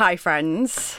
Hi, friends.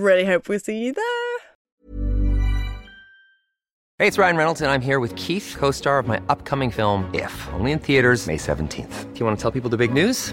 really hope we see you there. Hey, it's Ryan Reynolds, and I'm here with Keith, co star of my upcoming film, If, only in theaters, May 17th. Do you want to tell people the big news?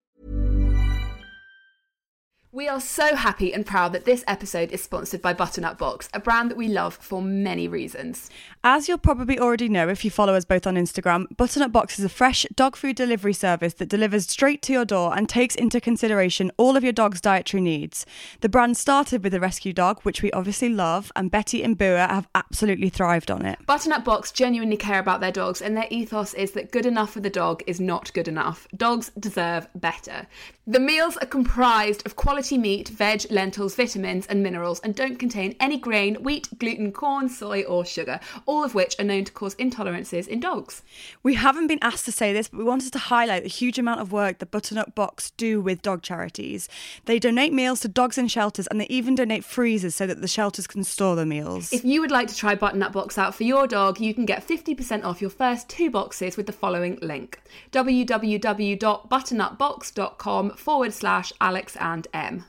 We are so happy and proud that this episode is sponsored by Butternut Box, a brand that we love for many reasons. As you'll probably already know if you follow us both on Instagram, Butternut Box is a fresh dog food delivery service that delivers straight to your door and takes into consideration all of your dog's dietary needs. The brand started with a rescue dog, which we obviously love, and Betty and Bua have absolutely thrived on it. Butternut Box genuinely care about their dogs, and their ethos is that good enough for the dog is not good enough. Dogs deserve better. The meals are comprised of quality meat, veg, lentils, vitamins, and minerals, and don't contain any grain, wheat, gluten, corn, soy, or sugar, all of which are known to cause intolerances in dogs. We haven't been asked to say this, but we wanted to highlight the huge amount of work that Butternut Box do with dog charities. They donate meals to dogs in shelters, and they even donate freezers so that the shelters can store the meals. If you would like to try Butternut Box out for your dog, you can get 50% off your first two boxes with the following link www.butternutbox.com forward slash Alex and Em.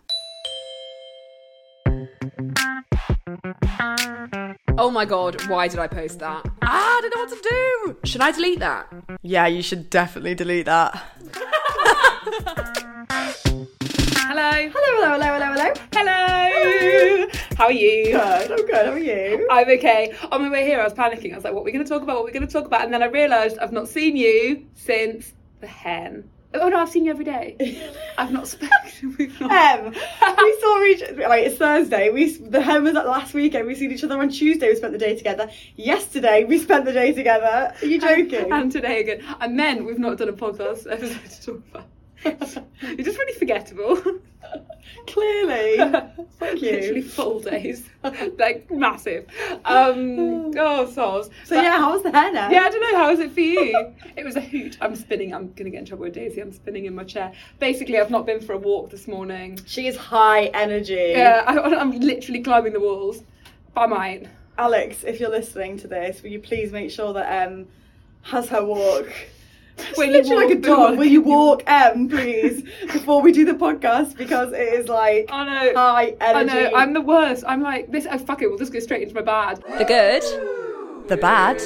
Oh my god, why did I post that? Ah, I don't know what to do. Should I delete that? yeah, you should definitely delete that. Hello. Hello, hello, hello, hello, hello. Hello. How are you? Good, I'm good. How are you? I'm okay. On my way here, I was panicking. I was like, what are we going to talk about? What are we going to talk about? And then I realised I've not seen you since the hen. Oh no, I've seen you every day. I've not spoken. We've not. We saw each. Right, it's Thursday. We the home was at last weekend. We seen each other on Tuesday. We spent the day together. Yesterday we spent the day together. Are you joking? And today again. And then we've not done a podcast episode to talk about. You're just really forgettable. Clearly. Thank you. Literally full days. like massive. Um oh soz. So yeah, how was the hair now? Yeah, I don't know. How was it for you? it was a hoot. I'm spinning. I'm gonna get in trouble with Daisy. I'm spinning in my chair. Basically, I've not been for a walk this morning. She is high energy. Yeah, I, I'm literally climbing the walls. But I might. Alex, if you're listening to this, will you please make sure that Em has her walk? Will you literally like a dog. Will you walk Em, please, before we do the podcast because it is like I know. high I know. I'm the worst. I'm like this. Oh fuck it. We'll just go straight into my bad. The good, the bad,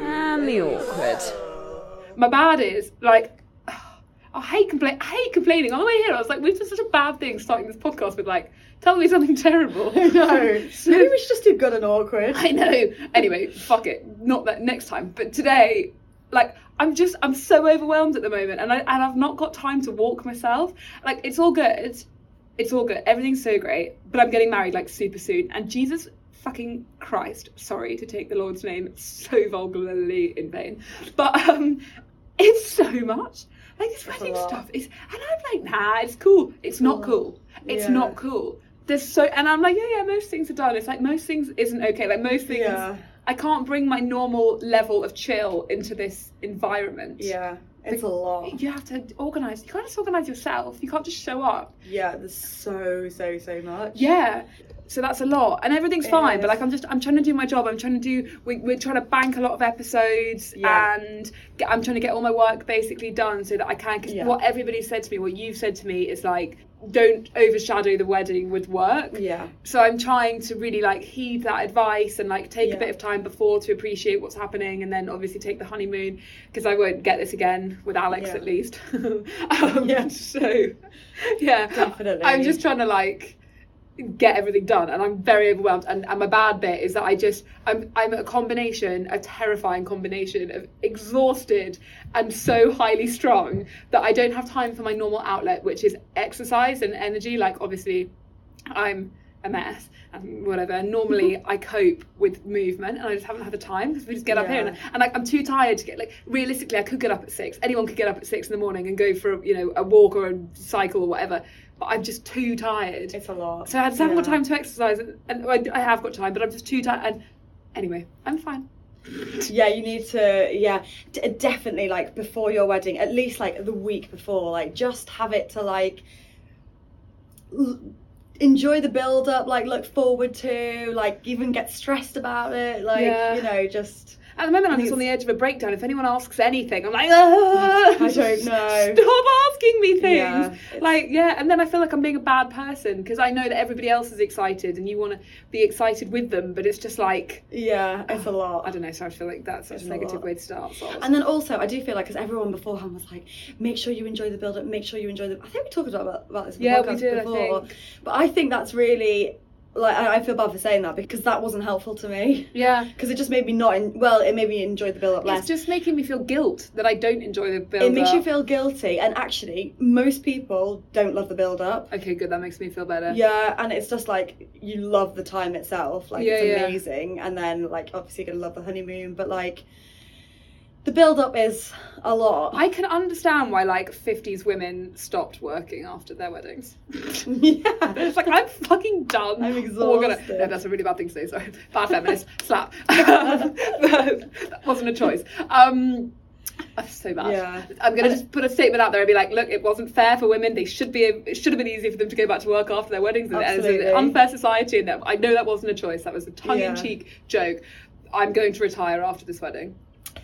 and the awkward. My bad is like. I hate complain. I hate complaining. On the way here, I was like, "We've done such a bad thing starting this podcast with like, tell me something terrible." I know. So- Maybe we should just do good and awkward. I know. Anyway, fuck it. Not that next time, but today, like I'm just I'm so overwhelmed at the moment, and I and I've not got time to walk myself. Like it's all good. It's all good. Everything's so great, but I'm getting married like super soon, and Jesus fucking Christ, sorry to take the Lord's name so vulgarly in vain, but um, it's so much. Like this wedding stuff is, and I'm like, nah, it's cool. It's not cool. It's Yeah. not cool. There's so, and I'm like, yeah, yeah, most things are done. It's like most things isn't okay. Like most things, Yeah. I can't bring my normal level of chill into this environment. Yeah, it's a lot. You have to organise. You can't just organise yourself. You can't just show up. Yeah, there's so so so much. Yeah. So that's a lot, and everything's It fine. But like, I'm just, I'm trying to do my job. I'm trying to do. We, we're trying to bank a lot of episodes, Yeah. and get, I'm trying to get all my work basically done so that I can. Cause Yeah. what everybody said to me, what you've said to me, is like, don't overshadow the wedding with work. Yeah. So I'm trying to really like heed that advice and like take Yeah. a bit of time before to appreciate what's happening, and then obviously take the honeymoon because I won't get this again with Alex Yeah. at least. um, Yeah. So yeah, Definitely. I'm just trying to like get everything done and I'm very overwhelmed. And, and my bad bit is that I just I'm I'm a combination a terrifying combination of exhausted and so highly strung that I don't have time for my normal outlet which is exercise and energy. Like obviously I'm a mess and whatever. Normally mm-hmm. I cope with movement and I just haven't had the time because we just get up here and, and like, I'm too tired to get like realistically I could get up at six. Anyone could get up at six in the morning and go for you know a walk or a cycle or whatever but I'm just too tired It's a lot. so I just haven't got time to exercise, and, and I, I have got time, but I'm just too tired. And anyway, I'm fine. Yeah, you need to. Yeah, d- definitely. Like before your wedding, at least like the week before, like just have it to like l- enjoy the build up, like look forward to, like even get stressed about it, like Yeah. you know, just. At the moment, I'm just on the edge of a breakdown. If anyone asks anything, I'm like, "Ah, I don't know." Stop asking me things. Yeah, like, yeah, and then I feel like I'm being a bad person because I know that everybody else is excited, and you want to be excited with them, but it's just like, Yeah, it's a lot. I don't know. So I feel like that's such It's a a negative lot. way to start. So. And then also, I do feel like because everyone beforehand was like, make sure you enjoy the build up, make sure you enjoy the. I think we talked about, about this Yeah, we did, I before. think. But I think that's really like I, I feel bad for saying that because that wasn't helpful to me. yeah. Because it just made me not. In, well, it made me enjoy the build up less. It's just making me feel guilt that I don't enjoy the build up. it makes you feel guilty, and actually, most people don't love the build up. Okay, good. That makes me feel better. Yeah, and it's just like you love the time itself, like Yeah, it's yeah. amazing, and then like obviously you're gonna love the honeymoon, but like the build up is a lot. I can understand why like 50s women stopped working after their weddings. yeah, It's like I'm fucking done. I'm we're gonna- no, that's a really bad thing to say. Sorry, bad feminist slap. that wasn't a choice. Um, that's so bad. Yeah. I'm gonna just put a statement out there and be like, look, it wasn't fair for women. They should be. It should have been easier for them to go back to work after their weddings. And it's Absolutely. an unfair society. And I know that wasn't a choice. That was a tongue-in-cheek joke. I'm going to retire after this wedding.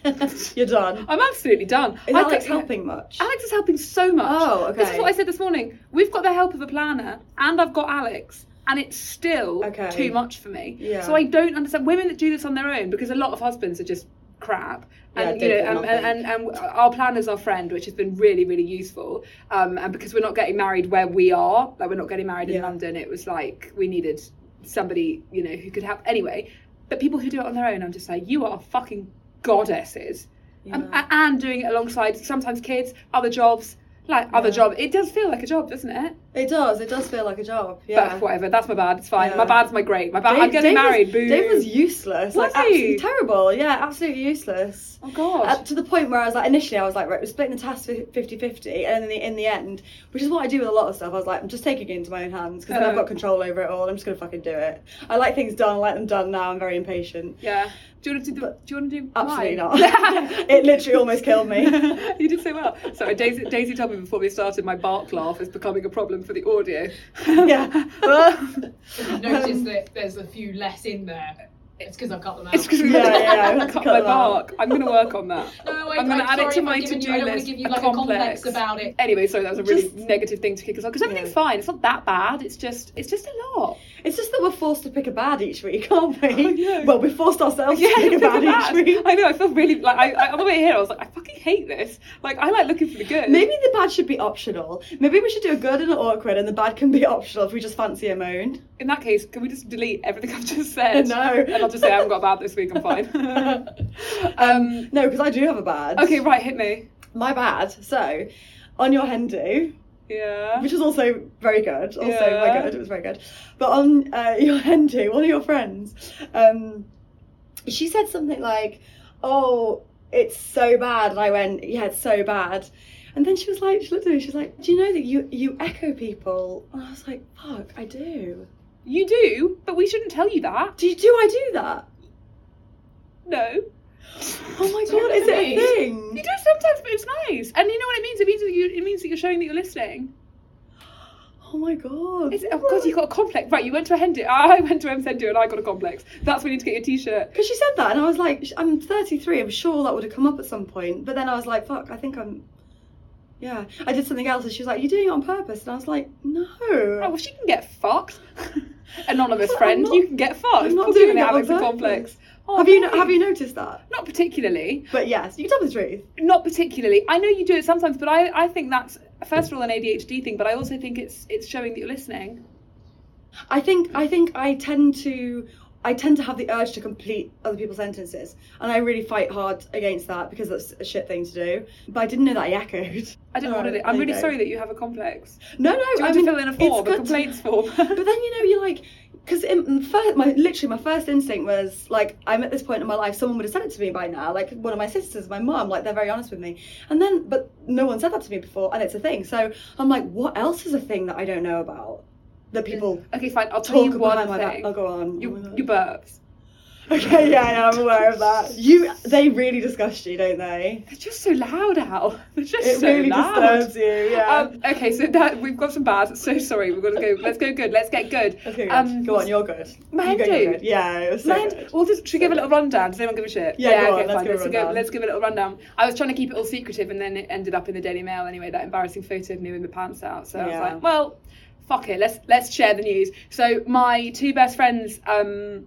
you're done. I'm absolutely done. Is Alex think- helping much? Alex is helping so much. Oh, okay. This is what I said this morning. We've got the help of a planner, and I've got Alex, and it's still Okay. too much for me. Yeah. So I don't understand women that do this on their own because a lot of husbands are just crap. And Yeah, you don't know, put and, nothing. and, and our planner's our friend, which has been really, really useful. Um, and because we're not getting married where we are, like we're not getting married in Yeah. London, it was like we needed somebody, you know, who could help. Anyway, but people who do it on their own, I'm just like, you are fucking goddesses. Yeah. a- and doing it alongside sometimes kids, other jobs, like other Yeah. job. It does feel like a job, doesn't it? It does. It does feel like a job. Yeah. But whatever, that's my bad. It's fine. Yeah. My bad's my great. My bad. I'm getting Dave was- married. Boo. Dave was useless. Was like absolutely terrible. Yeah, absolutely useless. Oh god. Uh, to the point where I was like, initially I was like, right, we're splitting the task 50-50, and in the, in the end, which is what I do with a lot of stuff, I was like, I'm just taking it into my own hands because then I've got control over it all. I'm just gonna fucking do it. I like things done. I like them done now. I'm very impatient. yeah. Do you want to do? The, do you want to do? Absolutely mine? not. it literally almost killed me. you did so well. Sorry, Daisy, Daisy told me before we started my bark laugh is becoming a problem for the audio. yeah. If you notice that there's a few less in there, it's because I've cut them out. It's because Yeah, yeah, I cut, cut my bark. I'm going to work on that. no, I, I'm going to add it to my to-do you, I don't want list. to give you like a complex about it. Anyway, sorry, that was a really Just- negative thing to kick us off because everything's Yeah. fine. It's not that bad. It's just it's just a lot. It's just that we're forced to pick a bad each week, aren't we? Oh, I know. Well, we forced ourselves to pick a bad a bad. each week. I know. I feel really like I, I on the way here. I was like, I fucking hate this. Like I like looking for the good. Maybe the bad should be optional. Maybe we should do a good and an awkward, and the bad can be optional if we just fancy a moan. in that case, can we just delete everything I've just said? No. Just say I haven't got a bad this week. I'm fine. um. No, because I do have a bad. Okay. Right. Hit me. My bad. So, on your hen do, Yeah. which is also very good. Also, Yeah. my good. It was very good. But on uh, your hen do, one of your friends, um, she said something like, "Oh, it's so bad," and I went, "Yeah, it's so bad." And then she was like, she looked at me, she was like, "Do you know that you you echo people?" And I was like, "Fuck, I do." You do, but we shouldn't tell you that. Do you, do I do that? No. Oh my god, is it a thing? You do sometimes, but it's nice. And you know what it means? It means that you it means that you're showing that you're listening. Oh my god. It's, oh god, you got a complex. Right, you went to a hen do. I went to Em do and I got a complex. That's when you need to get your t-shirt. Because she said that, and I was like, sh- I'm 33. I'm sure that would have come up at some point. But then I was like, fuck, I think I'm. Yeah, I did something else, and she was like, "You're doing it on purpose," and I was like, "No." Oh, well, she can get fucked. Anonymous friend, not- you can get fucked. I'm not doing it have on a purpose. complex. Oh, have you no- mate. have you noticed that? Not particularly. But yes, you can tell the truth. Not particularly. I know you do it sometimes, but I, I think that's first of all an ADHD thing, but I also think it's it's showing that you're listening. I think I think I tend to I tend to have the urge to complete other people's sentences, and I really fight hard against that because that's a shit thing to do. But I didn't know that I echoed. I don't know what it is. Alright, I'm really go. sorry that you have a complex. No, no, Do you I want mean, to fill in a form, a good to- complaints form? but then you know, you're like, because mm, first, my literally my first instinct was like, I'm at this point in my life, someone would have said it to me by now, like one of my sisters, my mum, like they're very honest with me. And then, but no one said that to me before, and it's a thing. So I'm like, what else is a thing that I don't know about that people Okay, fine. I'll tell talk you one behind my back? thing. I'll go on. You, you burps. Okay, yeah, yeah, I'm aware of that. You, they really disgust you, don't they? They're just so loud out. They're just It so really loud. disturbs you. Yeah. Um, okay, so that we've got some bad. So sorry, we've got to go. Let's go good. Let's get good. okay, good. um, go on, you're good. my you go, you're good. Yeah, it was so Mind, good. we'll just should we give a little rundown. Does anyone give a shit? Yeah, go on, let's fine. give let's. Go, let's give a little rundown. I was trying to keep it all secretive, and then it ended up in the Daily Mail anyway. That embarrassing photo of me with my pants out. So I was like, well, fuck it. Let's let's share the news. So my two best friends. Um,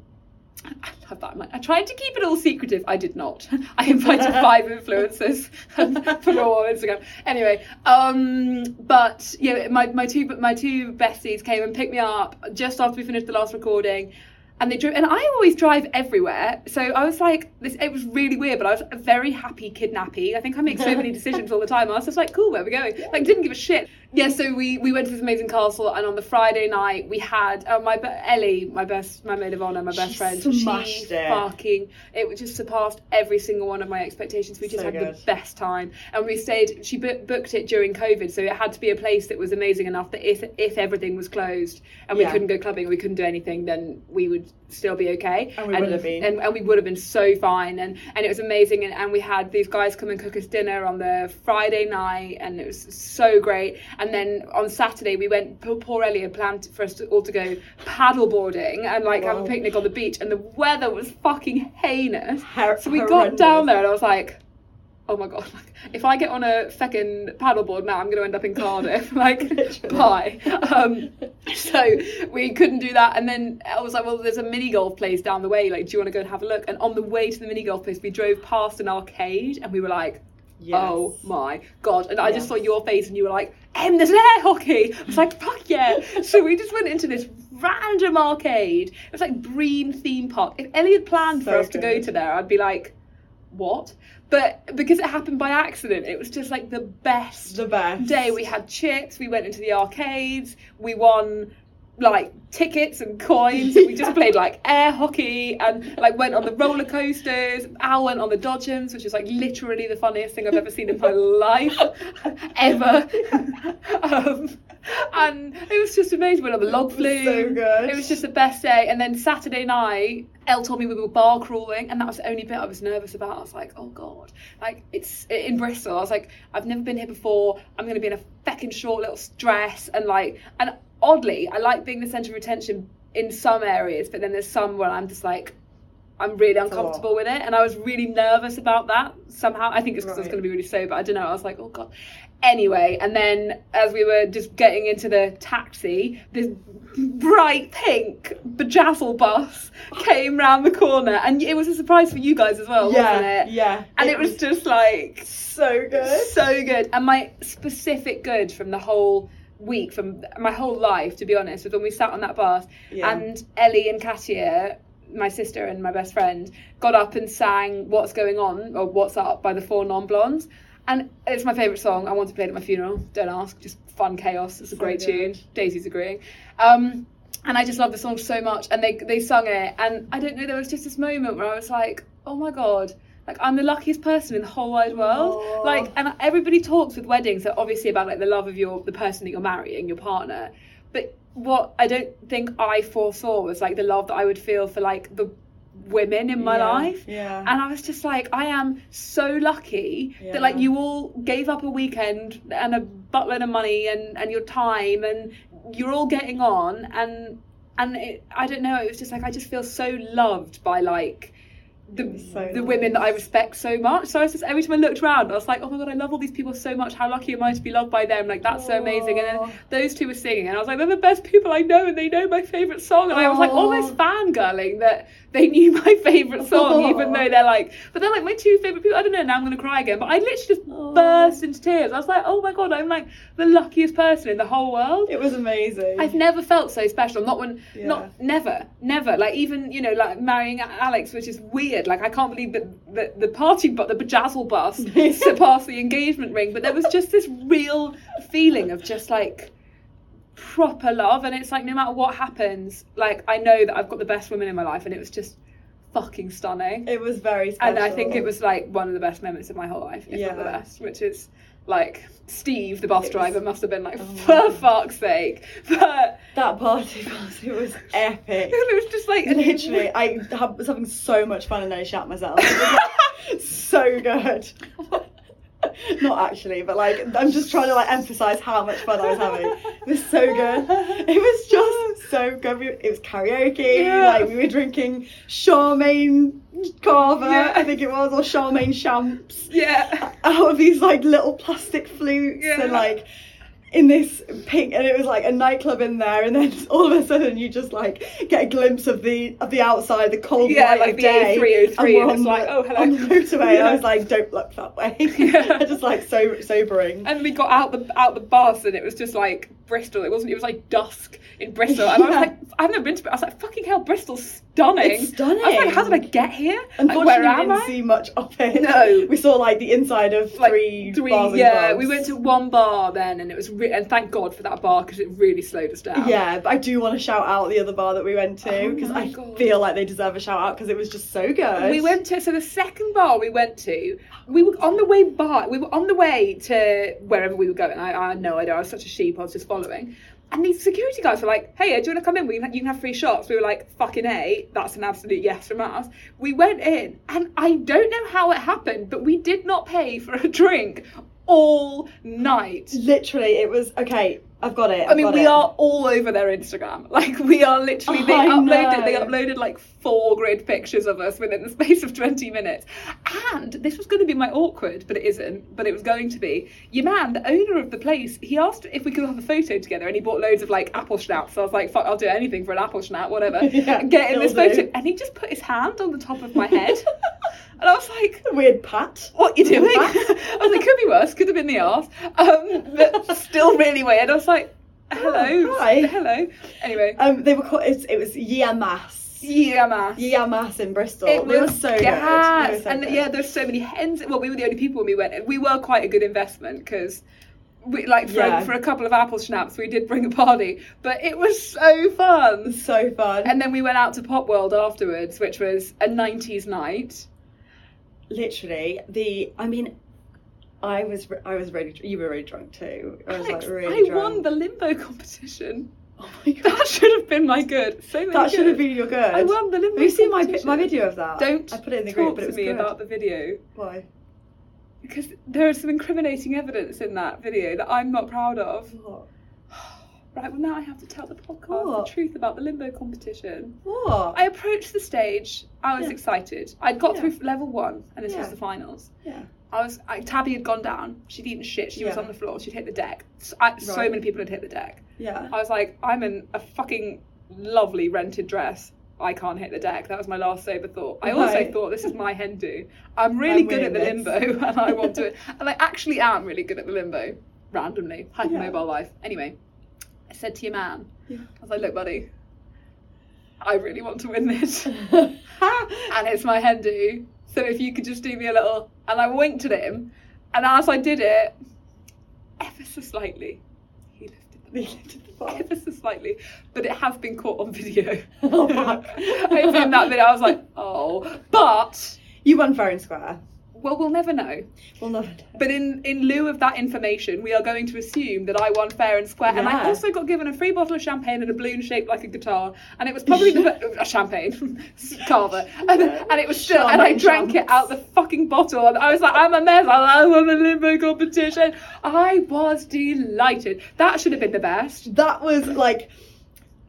I love that. I tried to keep it all secretive. I did not. I invited five influencers it all on Instagram. Anyway, um, but yeah, my, my two my two besties came and picked me up just after we finished the last recording. And they drove, and I always drive everywhere. So I was like, this. It was really weird, but I was a very happy kidnappy. I think I make so many decisions all the time. I was just like, cool, where are we going? Like, didn't give a shit. Yeah. So we we went to this amazing castle, and on the Friday night we had uh, my Ellie, my best, my maid of honor, my best She friend. smashed she it. fucking. It just surpassed every single one of my expectations. We just So had the best time, and we stayed. She bu- booked it during COVID, so it had to be a place that was amazing enough that if if everything was closed and we Yeah. couldn't go clubbing, we couldn't do anything, then we would still be okay. And we would have been. and, and we would have been so fine, and and it was amazing, and, and we had these guys come and cook us dinner on the Friday night, and it was so great. And then on Saturday we went. Poor poor Ellie planned for us to, all to go paddle boarding and like have a picnic on the beach, and the weather was fucking heinous. Har- so we got down there, and I was like. Oh my god! Like, if I get on a feckin' paddleboard now, I'm going to end up in Cardiff. Like, bye. Um, so we couldn't do that, and then I was like, "Well, there's a mini golf place down the way. Like, do you want to go and have a look?" And on the way to the mini golf place, we drove past an arcade, and we were like, Yes. "Oh my god!" And I just saw your face, and you were like, "Em, there's an air hockey." I was like, "Fuck yeah!" so we just went into this random arcade. It was like Brean theme park. If Ellie had planned for So us to go to there, I'd be like, "What?" But because it happened by accident, it was just like the best The best. day. We had chips, we went into the arcades, we won like tickets and coins. We just played like air hockey and like went on the roller coasters. Al went on the dodgems, which is like literally the funniest thing I've ever seen in my life, ever. um, and it was just amazing. Went on the log was flume. so good. It was just the best day. And then Saturday night, Elle told me we were bar crawling, and that was the only bit I was nervous about. I was like, oh god, like it's in Bristol. I was like, I've never been here before. I'm gonna be in a feckin' short little dress, and like, and oddly, I like being the centre of attention in some areas, but then there's some where I'm just like. I'm really uncomfortable with it, and I was really nervous about that somehow. I think it's because I was going to be really sober. I don't know. I was like, oh god. Anyway, and then as we were just getting into the taxi, this bright pink bejazzle bus came round the corner, and it was a surprise for you guys as well, Yeah, wasn't it? yeah. And it, was just like so good. so good. And my specific good from the whole week, from my whole life, to be honest, was when we sat on that bus Yeah. and Ellie and Katia, my sister and my best friend, got up and sang What's Going On or What's Up by the Four Non Blondes. And it's my favourite song. I want to play it at my funeral. Don't ask. Just fun chaos. It's a So great good. tune. Daisy's agreeing. Um, and I just love the song so much. And they they sung it. And I don't know. There was just this moment where I was like, oh my god, like I'm the luckiest person in the whole wide world. Like, and everybody talks with weddings, so obviously about like the love of your the person that you're marrying, your partner. But what I don't think I foresaw was like the love that I would feel for like the women in my Yeah, life. yeah. And I was just like, I am so lucky Yeah. that like you all gave up a weekend and a buttload of money and and your time and you're all getting on and and it, I don't know. It was just like I just feel so loved by like the So the women that I respect so much. So I was just every time I looked around, I was like, oh my god, I love all these people so much. How lucky am I to be loved by them? Like that's so amazing. And then those two were singing, and I was like, they're the best people I know, and they know my favorite song. And I was like almost fangirling that they knew my favourite song, Aw. even though they're like, but they're like my two favourite people. I don't know. Now I'm gonna cry again. But I literally just Aw. burst into tears. I was like, oh my god, I'm like the luckiest person in the whole world. It was amazing. I've never felt so special. Not when, Yeah. not never, never. Like even you know, like marrying Alex, which is weird. Like I can't believe that the, the party, but the bejazzle bus surpassed the engagement ring. But there was just this real feeling of just like proper love, and it's like no matter what happens, like I know that I've got the best woman in my life, and it was just fucking stunning. It was very special. And I think it was like one of the best moments of my whole life, if not the best, which is like Steve, the bus was- driver, must have been like, Oh for fuck's sake. But that party bus. It was epic. it was just like Literally, I was having so much fun and then I shat myself. It was like, so good. Not actually, but like I'm just trying to like emphasize how much fun I was having. It was so good. It was just so good. It was karaoke. Yeah. Like we were drinking Charmaine Cava, Yeah. I think it was, or Charmaine Champs. yeah. out of these like little plastic flutes Yeah. and like in this pink and it was like a nightclub in there and then all of a sudden you just like get a glimpse of the of the outside the cold Yeah, light like of the day A303 and and it's like, oh, hello. on the motorway and Yeah. I was like don't look that way Yeah. just like so sobering And we got out the out the bus and it was just like Bristol. It wasn't. It was like dusk in Bristol, and I was like, I've never been to. I was like, fucking hell, Bristol's stunning. It's stunning. I was like, how did I get here? Like, Unfortunately, where we am didn't I? see much of it. No. we saw like the inside of like three, three bars yeah we went to one bar then and it was re- and thank god for that bar because it really slowed us down Yeah, but I do want to shout out the other bar that we went to Oh because my I God. feel like they deserve a shout out because it was just so good. we went to so the second bar we went to we were on the way bar we were on the way to wherever we were going i, I had no idea i was such a sheep i was just following. And these security guys were like hey do you want to come in? We can, you can have free shots. We were like fucking a that's an absolute yes from us. We went in and i don't know how it happened but we did not pay for a drink all night. Literally, it was okay. I've got it. I mean, I've we it. are all over their Instagram. Like, we are literally. They I uploaded. They uploaded like four grid pictures of us within the space of twenty minutes. And this was going to be my awkward, but it isn't. But it was going to be. Your man, the owner of the place, he asked if we could have a photo together, and he bought loads of like apple schnapps. So I was like, "Fuck, I'll do anything for an apple schnapp, whatever." Yeah, Get in this will photo, and he just put his hand on the top of my head, and I was like, weird pat. what are you doing? I was like, could be worse, could have been the arse. Um, but still really weird. I was like, hello, Oh, hi. hello. Anyway, Um, they were called. It, it was Yamas. yeah, man. Yamas in Bristol. It were was so good. gas. They were so and good. yeah, there's so many hens. Well, we were the only people when we went. We were quite a good investment because. We, like for, Yeah. for a couple of apple schnapps, we did bring a party, but it was so fun. so fun. And then we went out to Popworld afterwards, which was a '90s night. Literally, the. I mean, I was. I was really. You were really drunk too. I was Alex, like really I drunk. won the limbo competition. Oh my god. That should have been my good. So many That should have been your good. I won the limbo Have you seen my my video of that? Don't I put it in the talk group, but it was me good. about the video Why? because there is some incriminating evidence in that video that I'm not proud of. What? Right, well now I have to tell the podcast What? the truth about the limbo competition. What? I approached the stage. I was Yeah. excited. I'd got Yeah. through level one, and this was the finals. yeah. I was I, Tabby had gone down. She'd eaten shit. She was on the floor. She'd hit the deck. So, I, so many people had hit the deck. Yeah. I was like, I'm in a fucking lovely rented dress. I can't hit the deck. That was my last sober thought. I also Right. thought this is my hen do. I'm really I'm good at the winning limbo and I want to and I actually am really good at the limbo. Randomly. Hypermobile Yeah. life. Anyway, I said to your man, Yeah. I was like, look buddy, I really want to win this. and it's my hen do. So if you could just do me a little and I winked at him and as I did it, ever so slightly, he lifted the They lifted the bar. ever so slightly, but it has been caught on video. Oh, fuck. In that video. I was like, oh, but You won fair and square. Well, we'll never know. We'll never know. But in in lieu of that information, we are going to assume that I won fair and square, and I also got given a free bottle of champagne and a balloon shaped like a guitar, and it was probably the champagne cava, and, and it was still, and I drank it champs. out the fucking bottle, and I was like, I'm a mess. I won the limbo competition. I was delighted. That should have been the best. That was like.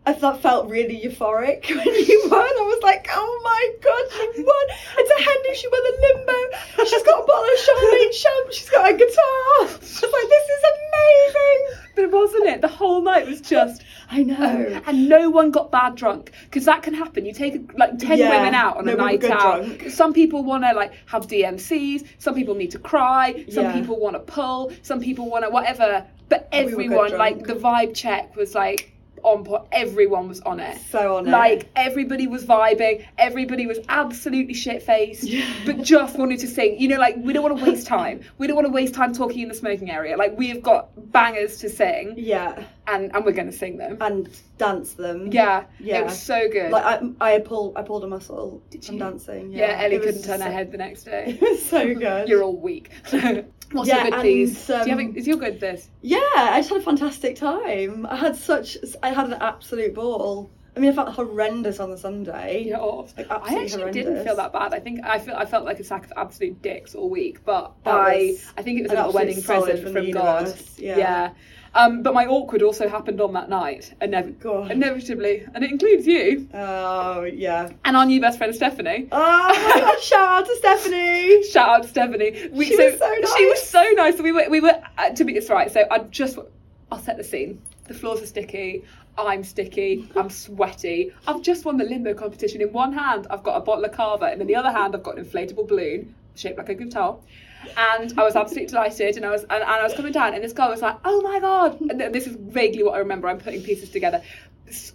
I thought felt really euphoric when you won. I was like, oh my god, she won! It's a handy. She won the limbo. She's got a bottle of Charmaine champ. She's got a guitar. I was like, this is amazing. But wasn't it? The whole night was just I know. Um, and no one got bad drunk because that can happen. You take like ten Yeah, women out on no a night out. drunk. Some people want to like have DMCs. Some people need to cry. Some Yeah. people want to pull. Some people want to whatever. But We everyone, like the vibe check was like on point. Everyone was on it. So on it. Like everybody was vibing, everybody was absolutely shit faced, but just wanted to sing. You know, like we don't want to waste time. We don't want to waste time talking in the smoking area. Like we have got bangers to sing, Yeah. and and we're gonna sing them. And dance them. Yeah, Yeah. it was so good. Like I, I pulled, I pulled a muscle Did from dancing. yeah, Yeah, Ellie couldn't turn so- her head the next day. It was so good. You're all weak. What's Yeah, your good, and, please? Do you have um, is your good this? Yeah, I just had a fantastic time. I had such, I had an absolute ball. I mean, I felt horrendous on the Sunday. Yeah, off. Like, I actually didn't feel that bad. I think I feel I felt like a sack of absolute dicks all week, but That I I think it was an a wedding present from from, God. universe, yeah. Um, but my awkward also happened on that night, inev- God. inevitably, and it includes you Oh yeah. and our new best friend Stephanie. Oh my god! Shout out to Stephanie. Shout out to Stephanie. We, She was so nice. She was so nice. We were we were uh, to be it's right. So I just I'll set the scene. The floors are sticky. I'm sticky. I'm sweaty. I've just won the limbo competition. In one hand, I've got a bottle of cava, and in the other hand, I've got an inflatable balloon shaped like a guitar. And I was absolutely delighted, and I was and, and I was coming down, and this girl was like, "Oh my god!" And th- this is vaguely what I remember. I'm putting pieces together.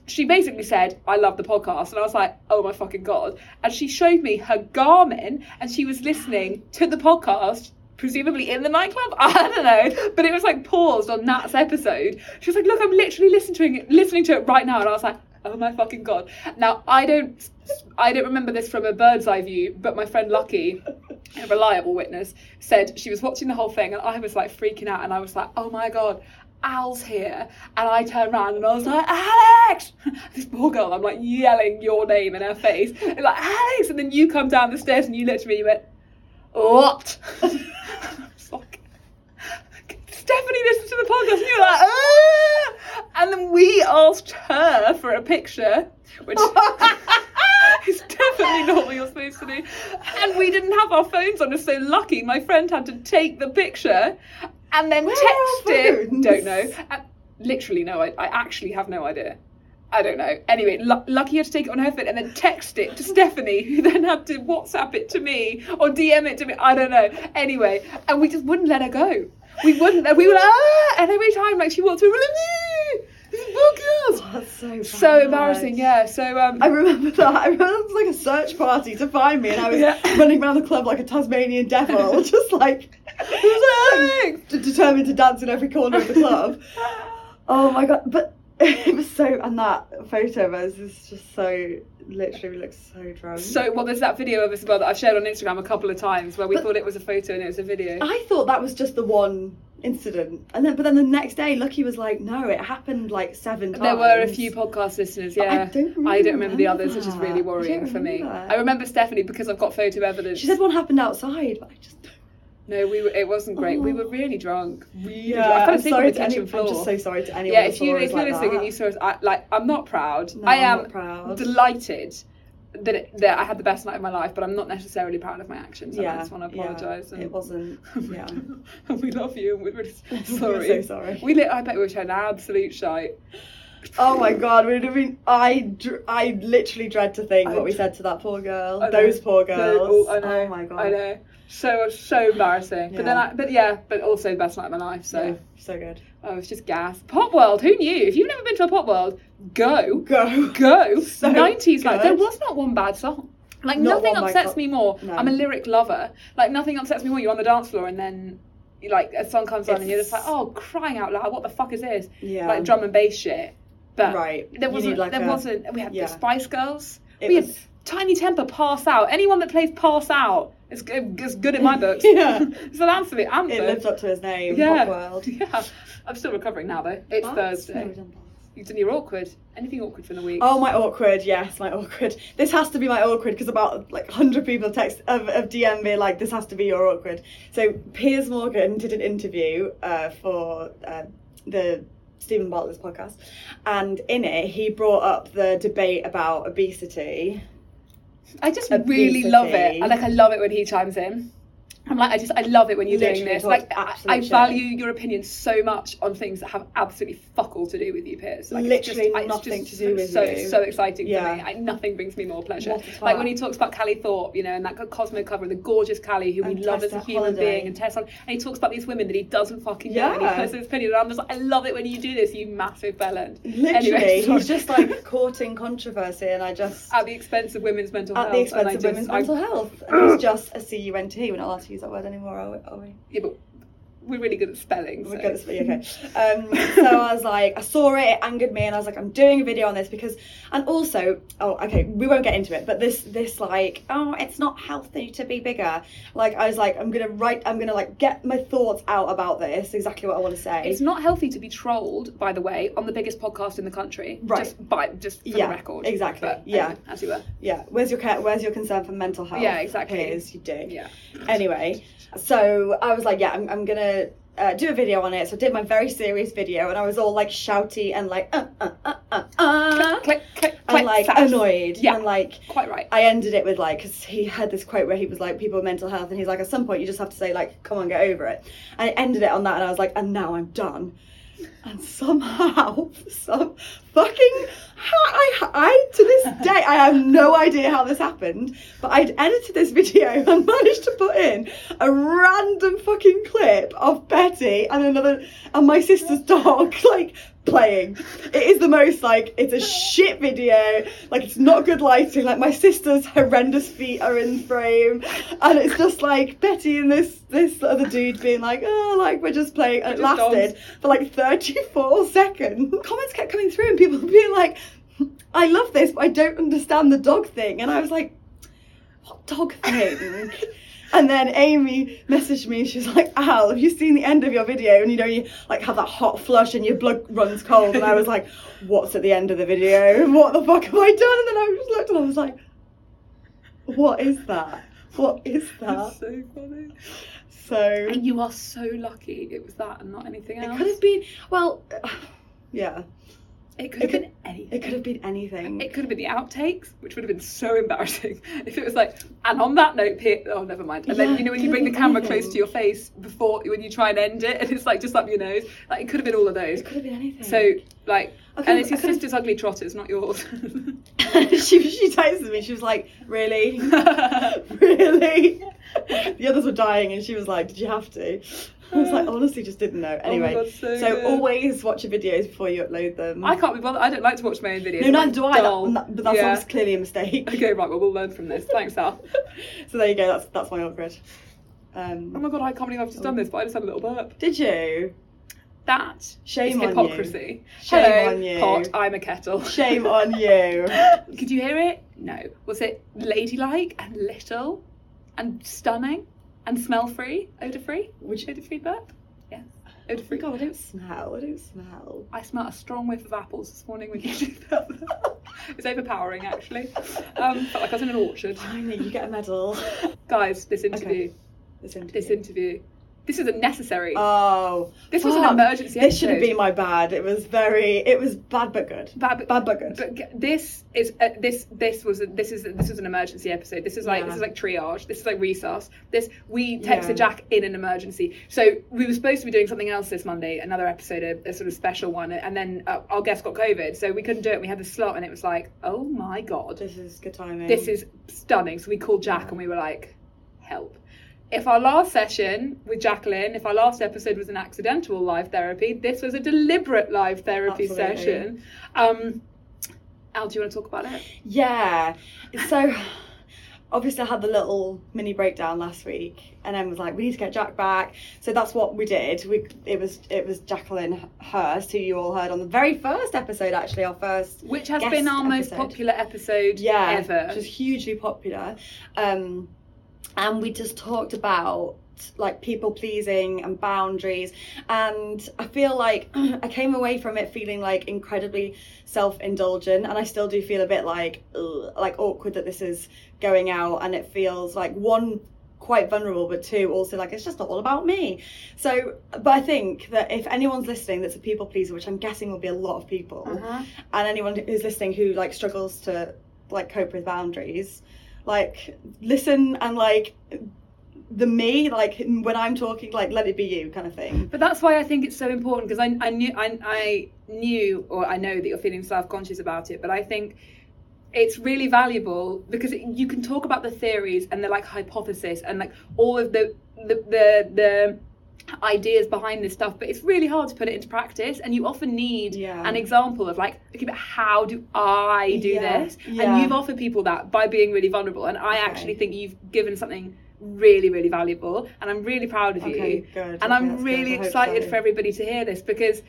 She basically said, "I love the podcast," and I was like, "Oh my fucking god!" And she showed me her Garmin, and she was listening to the podcast. Presumably in the nightclub, I don't know, but it was like paused on Nat's episode. She was like, "Look, I'm literally listening to it, listening to it right now," and I was like, "Oh my fucking god!" Now I don't, I don't remember this from a bird's eye view, but my friend Lucky, a reliable witness, said she was watching the whole thing, and I was like freaking out, and I was like, "Oh my god." Al's here, and I turned around and I was like, Alex! This poor girl, I'm like yelling your name in her face, and like Alex, and then you come down the stairs and you looked at me, and you went, What? Like, Stephanie listened to the podcast, and you were like, ah! And then we asked her for a picture, which is definitely not what you're supposed to do. And we didn't have our phones on us, so lucky my friend had to take the picture and then Where text it. Don't know. Uh, literally, no, I, I actually have no idea. I don't know. Anyway, Lu- Lucky had to take it on her phone and then text it to Stephanie, who then had to WhatsApp it to me or DM it to me. I don't know. Anyway, and we just wouldn't let her go. We wouldn't. We were like, ah! And every time, like, she walked through, we were like, "Nee, this is podcast. That's so. So embarrassing, yeah. So, um, I remember that. I remember it was like a search party to find me, and I was Yeah. running around the club like a Tasmanian devil, just like Alex! determined to dance in every corner of the club. Oh my god! But it was so, and that photo of us is just so literally looks so drunk. So, well, there's that video of us as well that I've shared on Instagram a couple of times where we But- thought it was a photo and it was a video. I thought that was just the one incident, and then but then the next day, Lucky was like, "No, it happened like seven times." There were a few podcast listeners, But I yeah. don't I don't remember the others, which is really worrying for me. I remember Stephanie because I've got photo evidence. She said one happened outside, but I just. no, we were, it wasn't great. We Oh. were really drunk. Really Yeah, drunk. I fell I'm asleep on sorry the to any, floor. I'm just so sorry to anyone. yeah, if you if you're like listening and you saw us, I, like I'm not proud. No, I am not proud. delighted that it, that I had the best night of my life, but I'm not necessarily proud of my actions. and I yeah, just want to yeah, apologise. and It wasn't. Yeah. we love you. and We're really We're sorry. so sorry. We lit. I bet we were an absolute shite. Oh my god, we'd have been. I, I literally dread to think I what we said to that poor girl. Those poor girls. oh, I know. Oh my god. I know. So so embarrassing. But then Yeah. I but yeah, but also the best night of my life. So Yeah, so good. oh, it's just gas. Popworld. Who knew? If you've never been to a Popworld, go Go. go. So Nineties like there was not one bad song. Like Not nothing upsets me more. No. I'm a lyric lover. Like nothing upsets me more. You're on the dance floor and then. Like a song comes on and you're just like, oh, crying out loud! What the fuck is this? Yeah. Like drum and bass shit. But Right. there wasn't. like, there a- wasn't. We had yeah. the Spice Girls. It we was- had Tinie Tempah, Pass Out. Anyone that plays Pass Out it's good, is good in my books. Yeah. it's an anthem. Anthem. It lives up to his name. yeah. Popworld. Yeah. I'm still recovering now though. It's? Thursday. We done that. You done your awkward. Anything awkward from the week? Oh my awkward, yes, my awkward. This has to be my awkward because about like hundred people text of, of DM me like this has to be your awkward. So Piers Morgan did an interview uh, for uh, the Steven Bartlett's podcast, and in it he brought up the debate about obesity. I just really love it. I like. I love it when he chimes in. I'm like, I just, I love it when you're doing this. Like, I, I value your opinion so much on things that have absolutely fuck all to do with you, Piers. Like, it's Literally just, I- it's nothing just to do with so, you. So exciting Yeah. for me. I, nothing brings me more pleasure. Like when he talks about Callie Thorpe, you know, and that Cosmo cover, the gorgeous Callie who we And love as a human Holliday. being, and Tess, Hol- and he talks about these women that he doesn't fucking know, and he Yeah. puts his opinion. And I'm just like, I love it when you do this, you massive bellend. Literally, Anyway, he's just like courting controversy, and I just at the expense of women's mental at health. the and expense I of just- women's I- mental health. And he's just a cunt. Not allowed to use that word anymore, are we? Yeah, but we're really good at spelling. We're so- good at speaking, okay. Um, so I was like, I saw it, it angered me, and I was like, I'm doing a video on this because, and also, oh, okay, we won't get into it, but this, this like, oh, it's not healthy to be bigger. Like, I was like, I'm gonna write, I'm gonna like get my thoughts out about this, exactly what I want to say. It's not healthy to be trolled, by the way, on the biggest podcast in the country. Right. Just by just for Yeah, the record. exactly, But, yeah. anyway, as you were. yeah. Where's your care? Where's your concern for mental health? Yeah, exactly. Here's you do. Yeah. Anyway, so I was like, yeah, I'm, I'm gonna uh, do a video on it. So I did my very serious video, and I was all like shouty and like, uh, uh, uh, uh, uh, Click, click, and like sass. annoyed, Yeah. and like. Quite right. I ended it with like, because he had this quote where he was like, people with mental health, and he's like, at some point you just have to say like, come on, get over it. And I ended it on that, and I was like, and now I'm done. And somehow, some fucking, I, I, to this day, I have no idea how this happened, but I'd edited this video and managed to put in a random fucking clip of Betty and another, and my sister's dog, like, playing. It is the most, like, it's a shit video, like, it's not good lighting, like, my sister's horrendous feet are in frame, and it's just like Betty and this, this other dude being like, oh, like, we're just playing, and it just lasted dogs. for like 34 seconds. Comments kept coming through and people being like, I love this, but I don't understand the dog thing. And I was like, what dog thing? And then Amy messaged me. She was like, Al, have you seen the end of your video? And you know, you like have that hot flush and your blood runs cold. And I was like, what's at the end of the video? What the fuck have I done? And then I just looked and I was like, what is that? What is that? so funny. So And you are so lucky it was that and not anything else. it could have been, well, yeah. It could it have could- been anything. It could have been anything. It could have been the outtakes, which would have been so embarrassing if it was like, and on that note, Pete, oh, never mind. And Yeah, then you know when you bring the camera been close to your face before when you try and end it, and it's like just up your nose. Like it could have been all of those. It could have been anything. So like, Okay, and it's your sister's ugly trotters, not yours. she she texted me. She was like, "Really, really?" The others were dying, and she was like, "Did you have to?" I was like, honestly, just didn't know. Anyway, God, so good. always watch your videos before you upload them. I can't be bothered. I don't like to watch my own videos. No, neither do I. dull. That, but that's Yeah. obviously clearly a mistake. Okay, right. Well, we'll learn from this. Thanks, Al. so there you go. That's that's my upgrade. Oh Um, my god, I can't believe I've just done this, but I just had a little burp. did you? That Shame is on you. hypocrisy. Shame Hello, on you. pot. I'm a kettle. Shame on you. Could you hear it? No. Was it ladylike and little and stunning and smell free, odor free? Would you odor free burp? Yes. Odor Oh free. God, I don't smell. I don't smell. I smelled a strong whiff of apples this morning when you did that. it's overpowering, actually. Um, felt like I was in an orchard. Finally, you get a medal. Guys, this interview, This interview. this interview, this isn't necessary. Oh, This was an fuck. emergency This shouldn't episode. be my bad. It was very. It was bad but good. Bad but- bad but good. But g- this is uh, this this was a, this is this was an emergency episode. This is like Yeah. this is like triage. This is like resource. This we texted Yeah. Jacq in an emergency. So we were supposed to be doing something else this Monday, another episode, a, a sort of special one, and then uh, our guest got COVID, so we couldn't do it. We had the slot, and it was like, oh my god, This is good timing. this is stunning. So we called Jacq, and we were like, help. If our last session with Jacqueline, if our last episode was an accidental live therapy, this was a deliberate live therapy Absolutely. session. Um, Al, do you want to talk about it? Yeah. So obviously I had the little mini breakdown last week and then was like, we need to get Jacq back. So that's what we did. We it was it was Jacqueline Hurst, who you all heard on the very first episode actually, our first Which has been our most popular episode yeah, ever. which was hugely popular. Um, and we just talked about like people pleasing and boundaries. And i feel like i came away from it feeling like incredibly self-indulgent. And i still do feel a bit like ugh, like awkward that this is going out. And it feels like one quite vulnerable but two also like it's just not all about me. So but i think that if anyone's listening that's a people pleaser which i'm guessing will be a lot of people Uh-huh. and anyone who's listening who like struggles to like cope with boundaries like listen and like the me, like when I'm talking, like let it be you kind of thing. But that's why I think it's so important because I, I knew I, I knew or I know that you're feeling self conscious about it, but I think it's really valuable because it, you can talk about the theories and the like hypothesis and like all of the the the, the ideas behind this stuff but it's really hard to put it into practice and you often need Yeah. an example of like okay but how do i do Yeah, this yeah. and you've offered people that by being really vulnerable and i actually think you've given something really really valuable and i'm really proud of Okay, you good. and Okay, i'm really excited so. for everybody to hear this because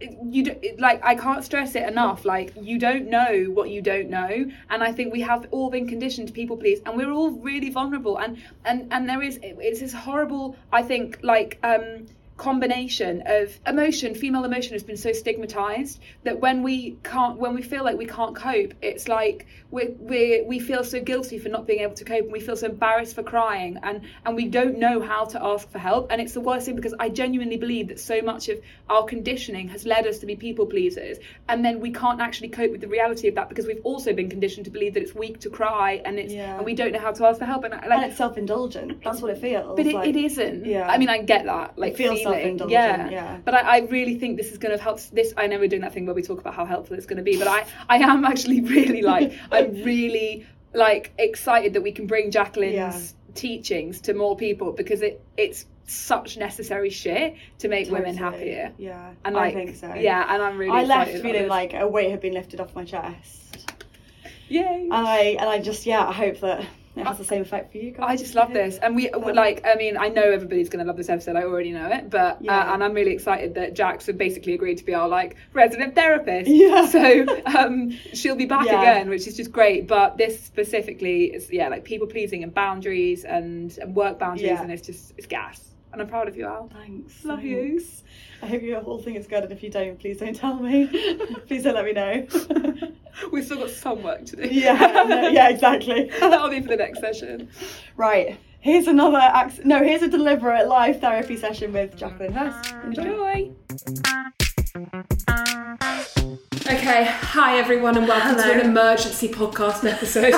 you do, like I can't stress it enough. Like you don't know what you don't know, and I think we have all been conditioned to people please, and we're all really vulnerable. And and and there is it's this horrible. I think like um combination of emotion female emotion has been so stigmatized that when we can't when we feel like we can't cope it's like we we we feel so guilty for not being able to cope and we feel so embarrassed for crying and and we don't know how to ask for help and it's the worst thing because I genuinely believe that so much of our conditioning has led us to be people pleasers and then we can't actually cope with the reality of that because we've also been conditioned to believe that it's weak to cry and it's Yeah. and we don't know how to ask for help and I- And it's self-indulgent. That's what it feels. but it, like. it isn't. Yeah. I mean, I get that. Like feels feeling. Self-indulgent, Yeah. yeah. But I, I really think this is going to help. This I know we're doing that thing where we talk about how helpful it's going to be, but I I am actually really like I'm really like excited that we can bring Jacqueline's Yeah. teachings to more people because it it's such necessary shit to make women Totally. happier. Yeah, And I think so. Yeah, and I'm really. I left feeling like a weight had been lifted off my chest, yay. and I and I just yeah, I hope that it has the same effect for you guys. I just love this, and we Um, like. I mean, I know everybody's going to love this episode. I already know it, but Yeah. uh, and I'm really excited that Jacq's had basically agreed to be our like resident therapist. Yeah. So um, she'll be back Yeah. again, which is just great. But this specifically is yeah, like people pleasing and boundaries and, and work boundaries, Yeah. and it's just it's gas. And I'm proud of you, Al. Thanks. Love you. thanks. I hope your whole thing is good, and if you don't, please don't tell me. please don't let me know. We've still got some work to do. yeah, no, yeah, exactly. That'll be for the next session. Right. Here's another ac- no. Here's a deliberate live therapy session with Jacqueline Hurst. Enjoy. Enjoy. Okay, hi everyone, and welcome to an emergency podcast episode.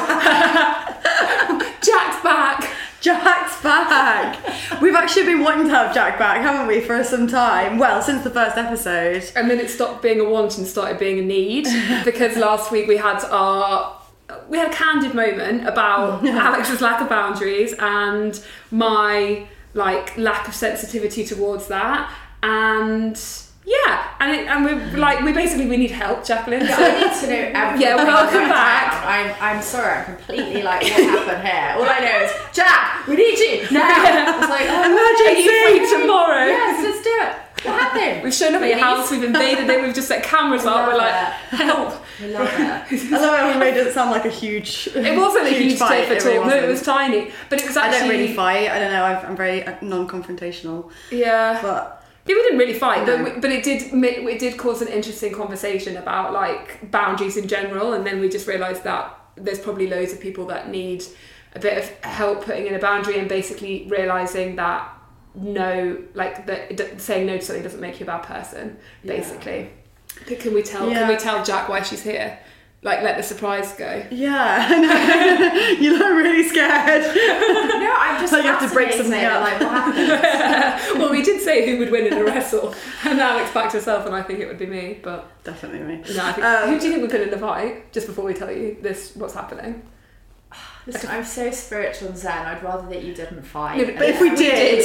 Jacq's back. Jacq's back. We've actually been wanting to have Jack back, haven't we, for some time? Well, since the first episode. And then it stopped being a want and started being a need because last week we had our we had a candid moment about Alex's lack of boundaries and my like lack of sensitivity towards that and yeah and it, and we're like we basically we need help Jacqueline I so need to know everything. Yeah, welcome back. down. I'm, I'm sorry, I'm completely like, what happened here? All I know is, Jacq, we need you now. It's like, oh, are you free tomorrow Yes, let's do it. What happened? we've shown up at your house we've invaded it we've just set cameras up we're like help We love it. I love how we made it sound like a huge. it wasn't a huge, fight. tip at really all no it wasn't. tiny but it was I don't really fight. I don't know. I've, I'm very uh, non-confrontational, yeah but Yeah, we didn't really fight, No. but, but it did it did cause an interesting conversation about like boundaries in general, and then we just realised that there's probably loads of people that need a bit of help putting in a boundary and basically realising that no, like that saying no to something doesn't make you a bad person. Basically, can we tell? Can we tell Jacq why she's here? Like, let the surprise go. yeah, I know. you look really scared. No, I'm just Like you have to break something up. Like, what happened? well, we did say who would win in a wrestle, and Alex backed herself, and I think it would be me. But Definitely me. no, I think, Um, who do you think would win in a fight? Just before we tell you this, what's happening? Listen, I'm so spiritual and zen. I'd rather that you didn't fight. No, but- But if we did, did.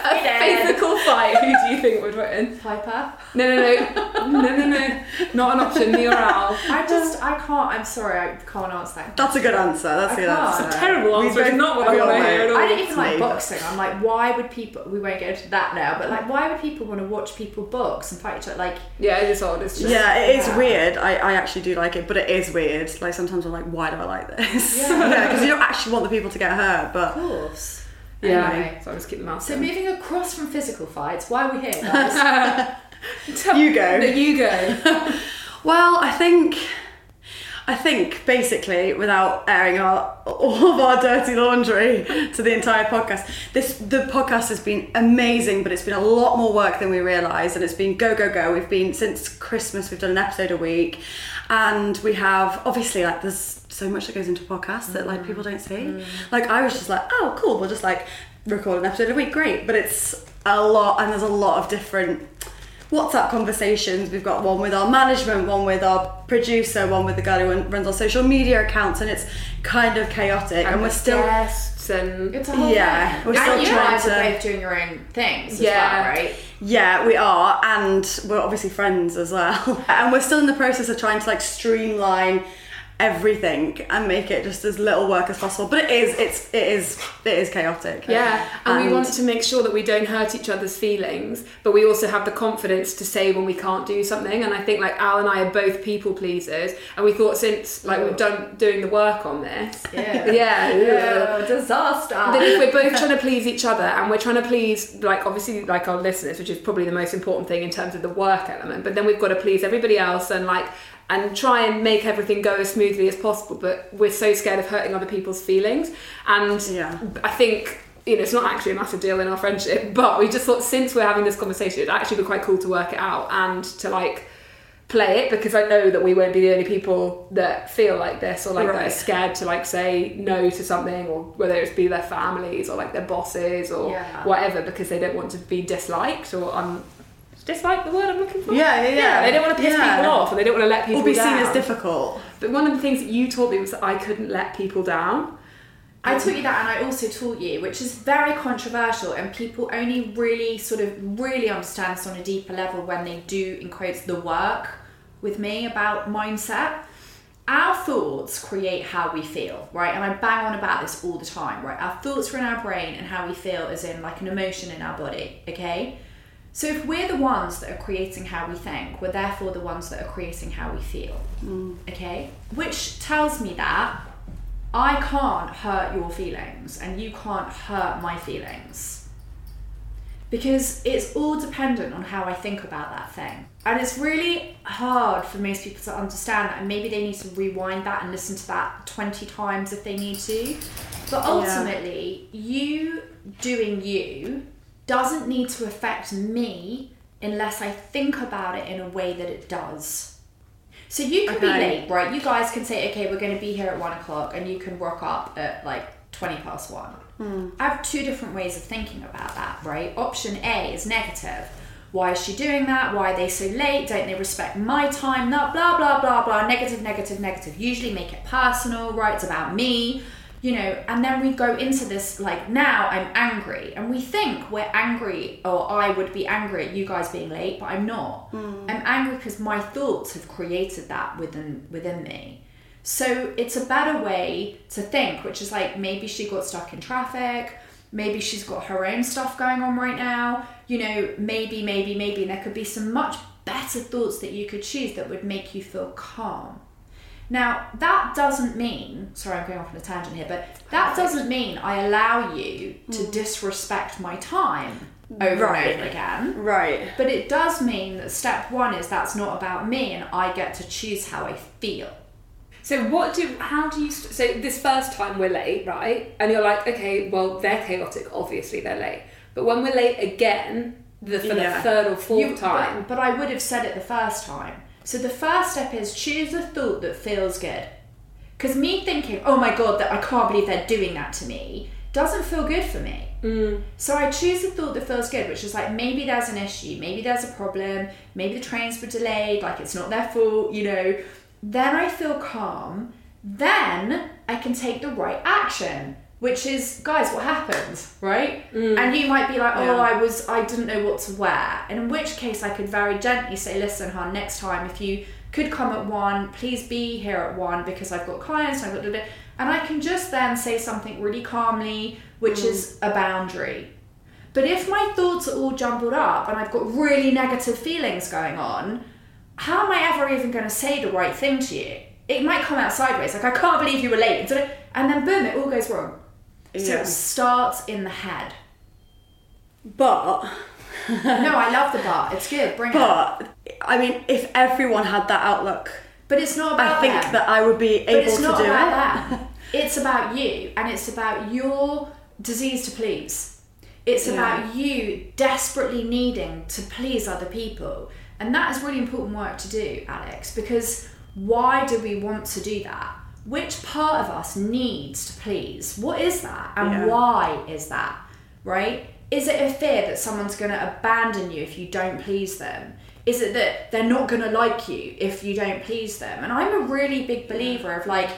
Physical fight. Who do you think would win? Piper. No, no, no, no, no, no. Not an option. Me or Al. I just, I can't. I'm sorry, I can't answer that. that's a good answer. That's a good I can't. answer. Terrible We answer. It's not what I we wanna hear at all. I don't even like Me, boxing. I'm like, why would people? We won't get into that now, but like, why would people want to watch people box and fight each other? Like, Yeah, it is odd. It's just. Yeah, it is Yeah. weird. I, I actually do like it, but it is weird. Like sometimes I'm like, why do I like this? Yeah. because you don't actually want the people to get hurt, but of course. Yeah. Anyway. So I just keep them out. So moving across from physical fights, why are we here, guys? you go. No, you go. Well, I think I think basically, without airing our all of our dirty laundry to the entire podcast, this the podcast has been amazing, but it's been a lot more work than we realised, and it's been go go go. We've been since Christmas, we've done an episode a week, and we have obviously like there's so much that goes into podcasts that like people don't see. Mm-hmm. Like I was just like, oh cool, we'll just like record an episode a week, great, but it's a lot, and there's a lot of different WhatsApp conversations. We've got one with our management, one with our producer, one with the guy who runs our social media accounts, and it's kind of chaotic. And, we're still, guests and It's a whole Yeah, thing. we're still and you trying guys to- are both doing your own things as Yeah. well, right? yeah, we are, and we're obviously friends as well. And we're still in the process of trying to like streamline everything and make it just as little work as possible. But it is, it's, it is, it is chaotic. Yeah, and, we want to make sure that we don't hurt each other's feelings, but we also have the confidence to say when we can't do something. And I think like Al and I are both people pleasers, and we thought since like we've done doing the work on this, Yeah. yeah, Oh, disaster. that if we're both trying to please each other and we're trying to please like obviously like our listeners which is probably the most important thing in terms of the work element but then we've got to please everybody else and like and try and make everything go as smoothly as possible but we're so scared of hurting other people's feelings and Yeah. i think you know, it's not actually a massive deal in our friendship, but we just thought since we're having this conversation, it'd actually be quite cool to work it out and to like play it because I know that we won't be the only people that feel like this or like that are scared to like say no to something or whether it's be their families or like their bosses or Yeah. whatever because they don't want to be disliked or um dislike the word I'm looking for. Yeah, yeah, yeah. they don't want to piss Yeah. people off and they don't want to let people Or be seen as difficult. But one of the things that you taught me was that I couldn't let people down. I taught you that, and I also taught you, which is very controversial, and people only really sort of really understand this on a deeper level when they do, in quotes, the work with me about mindset. Our thoughts create how we feel, right? And I bang on about this all the time, right? Our thoughts are in our brain, and how we feel is in like an emotion in our body, okay? So if we're the ones that are creating how we think, we're therefore the ones that are creating how we feel, mm. okay? Which tells me that I can't hurt your feelings and you can't hurt my feelings. Because it's all dependent on how I think about that thing. And it's really hard for most people to understand that, and maybe they need to rewind that and listen to that 20 times if they need to. But ultimately, you doing you doesn't need to affect me unless I think about it in a way that it does. So you can be late, right? You guys can say, okay, we're going to be here at one o'clock, and you can rock up at like 20 past one. Hmm. I have two different ways of thinking about that, right? Option A is negative. Why is she doing that? Why are they so late? Don't they respect my time? Blah blah blah blah. Negative, negative, negative. Usually make it personal, right? It's about me, you know. And then we go into this like now I'm angry, and we think we're angry, or I would be angry at you guys being late, but I'm not. Hmm. I'm angry because my thoughts have created that within within me. So it's a better way to think, which is like maybe she got stuck in traffic, maybe she's got her own stuff going on right now, you know, maybe, maybe, maybe. And there could be some much better thoughts that you could choose that would make you feel calm. Now, that doesn't mean, sorry, I'm going off on a tangent here, but that doesn't mean I allow you to hmm. disrespect my time over Right. and over again. Right. But it does mean that step one is that's not about me and I get to choose how I feel. So what do how do you st- so this first time we're late, right? And you're like, okay, well they're chaotic, obviously they're late. But when we're late again, the for Yeah. the third or fourth You- time, But, but I would have said it the first time. So the first step is choose a thought that feels good. Because me thinking, oh my god, that I can't believe they're doing that to me, doesn't feel good for me. Mm. So I choose a thought that feels good, which is like maybe there's an issue, maybe there's a problem, maybe the trains were delayed, like it's not their fault, you know. Then I feel calm. Then I can take the right action, which is, guys, what happened, right? Mm. And you might be like, oh, Yeah. I was, I didn't know what to wear. And in which case, I could very gently say, listen, hon, next time if you could come at one, please be here at one because I've got clients. I've got and I can just then say something really calmly, which mm. is a boundary. But if my thoughts are all jumbled up and I've got really negative feelings going on, how am I ever even going to say the right thing to you? It might come out sideways, like I can't believe you were late, and then boom, it all goes wrong. So Yeah. it starts in the head. But No, I love the bar. It's good. Bring it. But I mean, if everyone had that outlook But it's not about I think them. that I would be But able it's to not do about it. that. It's about you, and it's about your disease to please. It's about you desperately needing to please other people. And that is really important work to do, Alex, because why do we want to do that? Which part of us needs to please? What is that? And Yeah. why is that? Right? Is it a fear that someone's going to abandon you if you don't please them? Is it that they're not going to like you if you don't please them? And I'm a really big believer of like,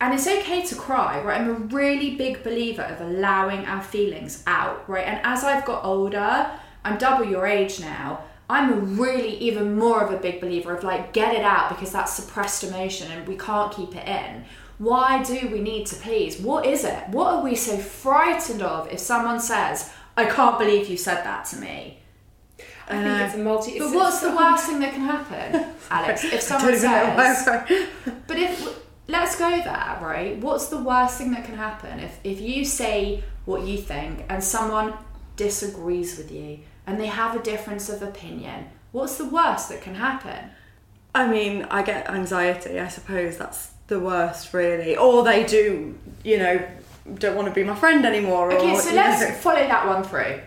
and it's okay to cry, right? I'm a really big believer of allowing our feelings out, right? And as I've got older, I'm double your age now. I'm really even more of a big believer of like get it out because that's suppressed emotion and we can't keep it in. Why do we need to please? What is it? What are we so frightened of if someone says, "I can't believe you said that to me"? I think it's a um, multi. But what's the worst thing that can happen, Alex? If someone don't even know why I'm says, but if let's go there, right? What's the worst thing that can happen if if you say what you think and someone disagrees with you and they have a difference of opinion? What's the worst that can happen? I mean, I get anxiety. I suppose that's the worst, really. Or they do, you know, don't want to be my friend anymore. Okay, or, so let's know. follow that one through.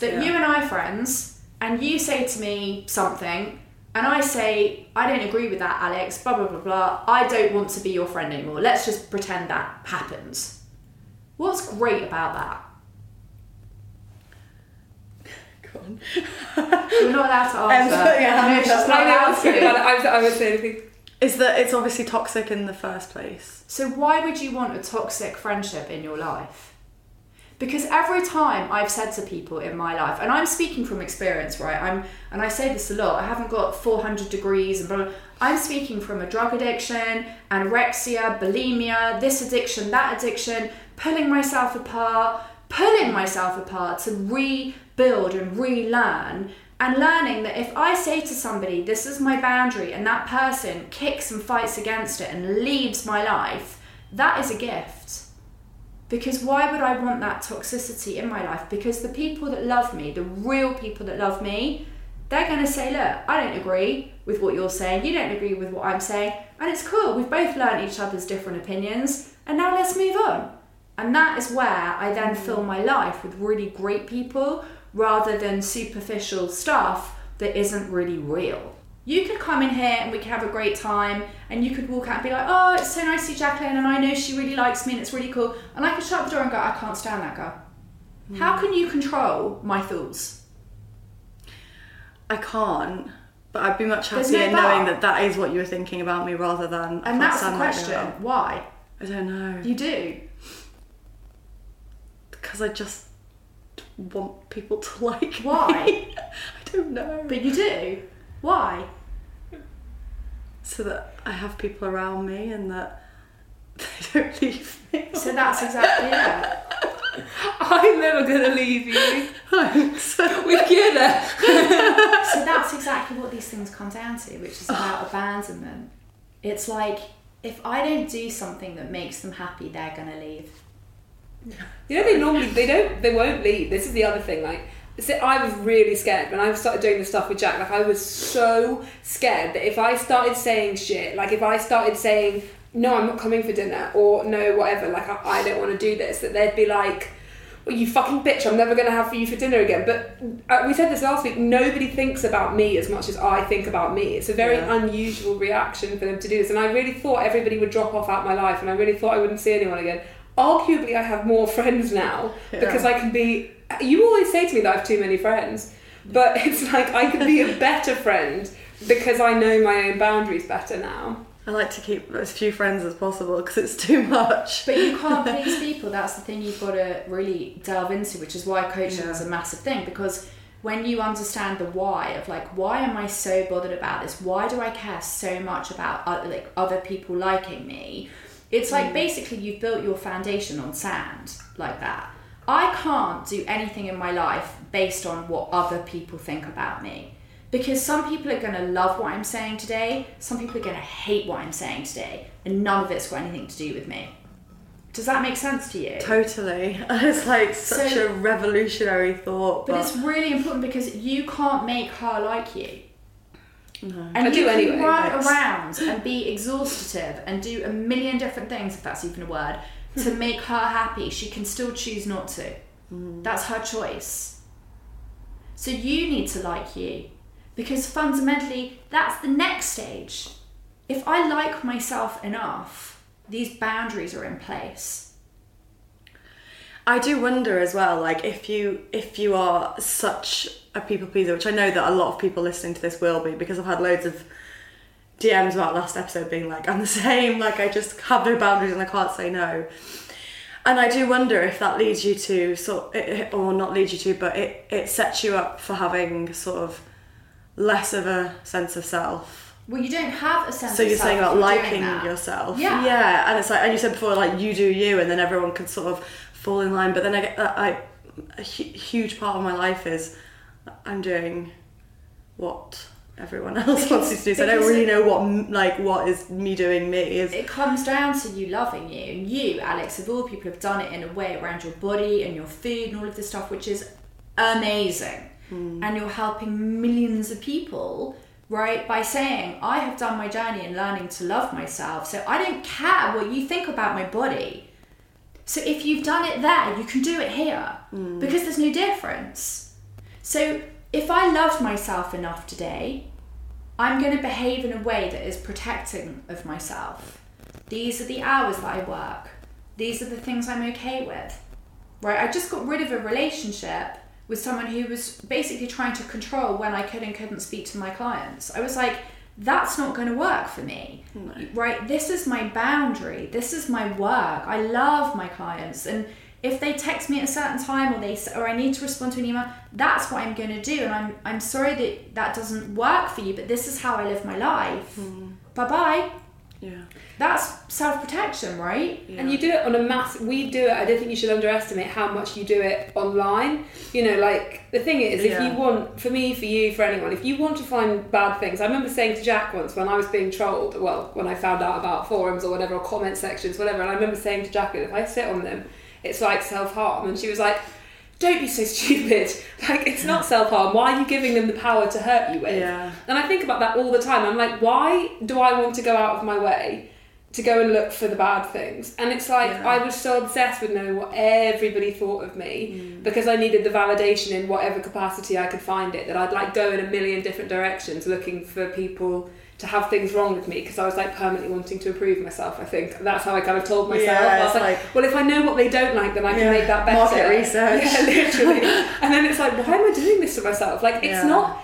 That Yeah. you and I are friends, and you say to me something, and I say, I don't agree with that, Alex, blah, blah, blah, blah. I don't want to be your friend anymore. Let's just pretend that happens. What's great about that? Go on. You're not allowed to Um, answer. so, yeah, no, she's not I know, allowed I was kidding, to. I was- I was saying anything. Is that it's obviously toxic in the first place? So why would you want a toxic friendship in your life? Because every time I've said to people in my life, and I'm speaking from experience, right? I'm and I say this a lot. I haven't got 400 degrees and blah. blah. I'm speaking from a drug addiction, anorexia, bulimia, this addiction, that addiction, pulling myself apart, pulling myself apart to rebuild and relearn and learning that if I say to somebody, this is my boundary, and that person kicks and fights against it and leaves my life, that is a gift. Because why would I want that toxicity in my life? Because the people that love me, the real people that love me, they're going to say, Look, I don't agree with what you're saying, you don't agree with what I'm saying, and it's cool. We've both learned each other's different opinions, and now let's move on. And that is where I then fill my life with really great people rather than superficial stuff that isn't really real. You could come in here and we could have a great time, and you could walk out and be like, Oh, it's so nice to see Jacqueline, and I know she really likes me, and it's really cool. And I could shut the door and go, I can't stand that girl. Hmm. How can you control my thoughts? I can't. But I'd be much happier no knowing that that is what you were thinking about me rather than. And that's the stand that question. Why? I don't know. You do. because I just want people to like Why? me. I don't know. But you do. Why? so that I have people around me and that they don't leave me. So that's exactly it. I'm never gonna leave you. Thanks. With Kira. So that's exactly what these things come down to, which is about abandonment. It's like if I don't do something that makes them happy, they're gonna leave. You know, they normally they don't they won't leave. This is the other thing. Like, so I was really scared when I started doing the stuff with Jacq. Like, I was so scared that if I started saying shit, like if I started saying no, I'm not coming for dinner, or no, whatever, like I, I don't want to do this, that they'd be like. Well, you fucking bitch! I'm never gonna have for you for dinner again. But uh, we said this last week. Nobody thinks about me as much as I think about me. It's a very Yeah. unusual reaction for them to do this, and I really thought everybody would drop off out my life, and I really thought I wouldn't see anyone again. Arguably, I have more friends now because I can be. You always say to me that I have too many friends, but it's like I could be a better friend because I know my own boundaries better now. I like to keep as few friends as possible because it's too much. But you can't please people. That's the thing you've got to really delve into, which is why coaching is a massive thing. Because when you understand the why of like, why am I so bothered about this? Why do I care so much about other, like other people liking me? It's like mm. basically you've built your foundation on sand like that. I can't do anything in my life based on what other people think about me. Because some people are going to love what I'm saying today, some people are going to hate what I'm saying today, and none of it's got anything to do with me. Does that make sense to you? Totally. It's like such So- a revolutionary thought. But But, it's really important because you can't make her like you. And I you do can anyway, run but- around and be exhaustive and do a million different things, if that's even a word, to make her happy. She can still choose not to. Mm. That's her choice. So you need to like you. Because fundamentally, that's the next stage. If I like myself enough, these boundaries are in place. I do wonder as well, like if you if you are such a people pleaser, which I know that a lot of people listening to this will be, because I've had loads of DMs about last episode being like, I'm the same, like I just have no boundaries and I can't say no. And I do wonder if that leads you to sort, or not leads you to, but it it sets you up for having sort of less of a sense of self. Well, you don't have a sense of self. So you're saying about liking yourself, Yeah. yeah, and it's like, and you said before, like you do you, and then everyone can sort of fall in line. But then I get, uh, I, a hu- huge part of my life is I'm doing what everyone else wants me to do. So I don't really know what like what is me doing me is. It comes down to you loving you. And you, Alex, of all people, have done it in a way around your body and your food and all of this stuff, which is amazing. Hmm. And you're helping millions of people, right? By saying, I have done my journey in learning to love myself. So I don't care what you think about my body. So if you've done it there, you can do it here mm. because there's no difference. So if I loved myself enough today, I'm going to behave in a way that is protecting of myself. These are the hours that I work. These are the things I'm okay with. Right? I just got rid of a relationship with someone who was basically trying to control when I could and couldn't speak to my clients. I was like, that's not going to work for me. Right? This is my boundary. This is my work. I love my clients and if they text me at a certain time or they or I need to respond to an email, that's what I'm going to do and I'm I'm sorry that that doesn't work for you, but this is how I live my life. Hmm. Bye-bye. Yeah. That's self-protection, right? And you do it on a mass. We do it. I don't think you should underestimate how much you do it online. You know, like the thing is, if Yeah. you want, for me, for you, for anyone, if you want to find bad things, I remember saying to Jacq once when I was being trolled. Well, when I found out about forums or whatever, or comment sections, whatever, and I remember saying to Jacq, if I sit on them, it's like self harm, and she was like. Don't be so stupid. Like, it's not self harm. Why are you giving them the power to hurt you with? Yeah. And I think about that all the time. I'm like, why do I want to go out of my way to go and look for the bad things? And it's like Yeah. I was so obsessed with knowing what everybody thought of me Mm. because I needed the validation in whatever capacity I could find it. That I'd like go in a million different directions looking for people to have things wrong with me because I was like permanently wanting to improve myself. I think that's how I kind of told myself. Yeah, I was like, like- well, if I know what they don't like, then I can Yeah, make that better. market research. Yeah, literally. and then it's like, why am I doing this to myself? Like, it's not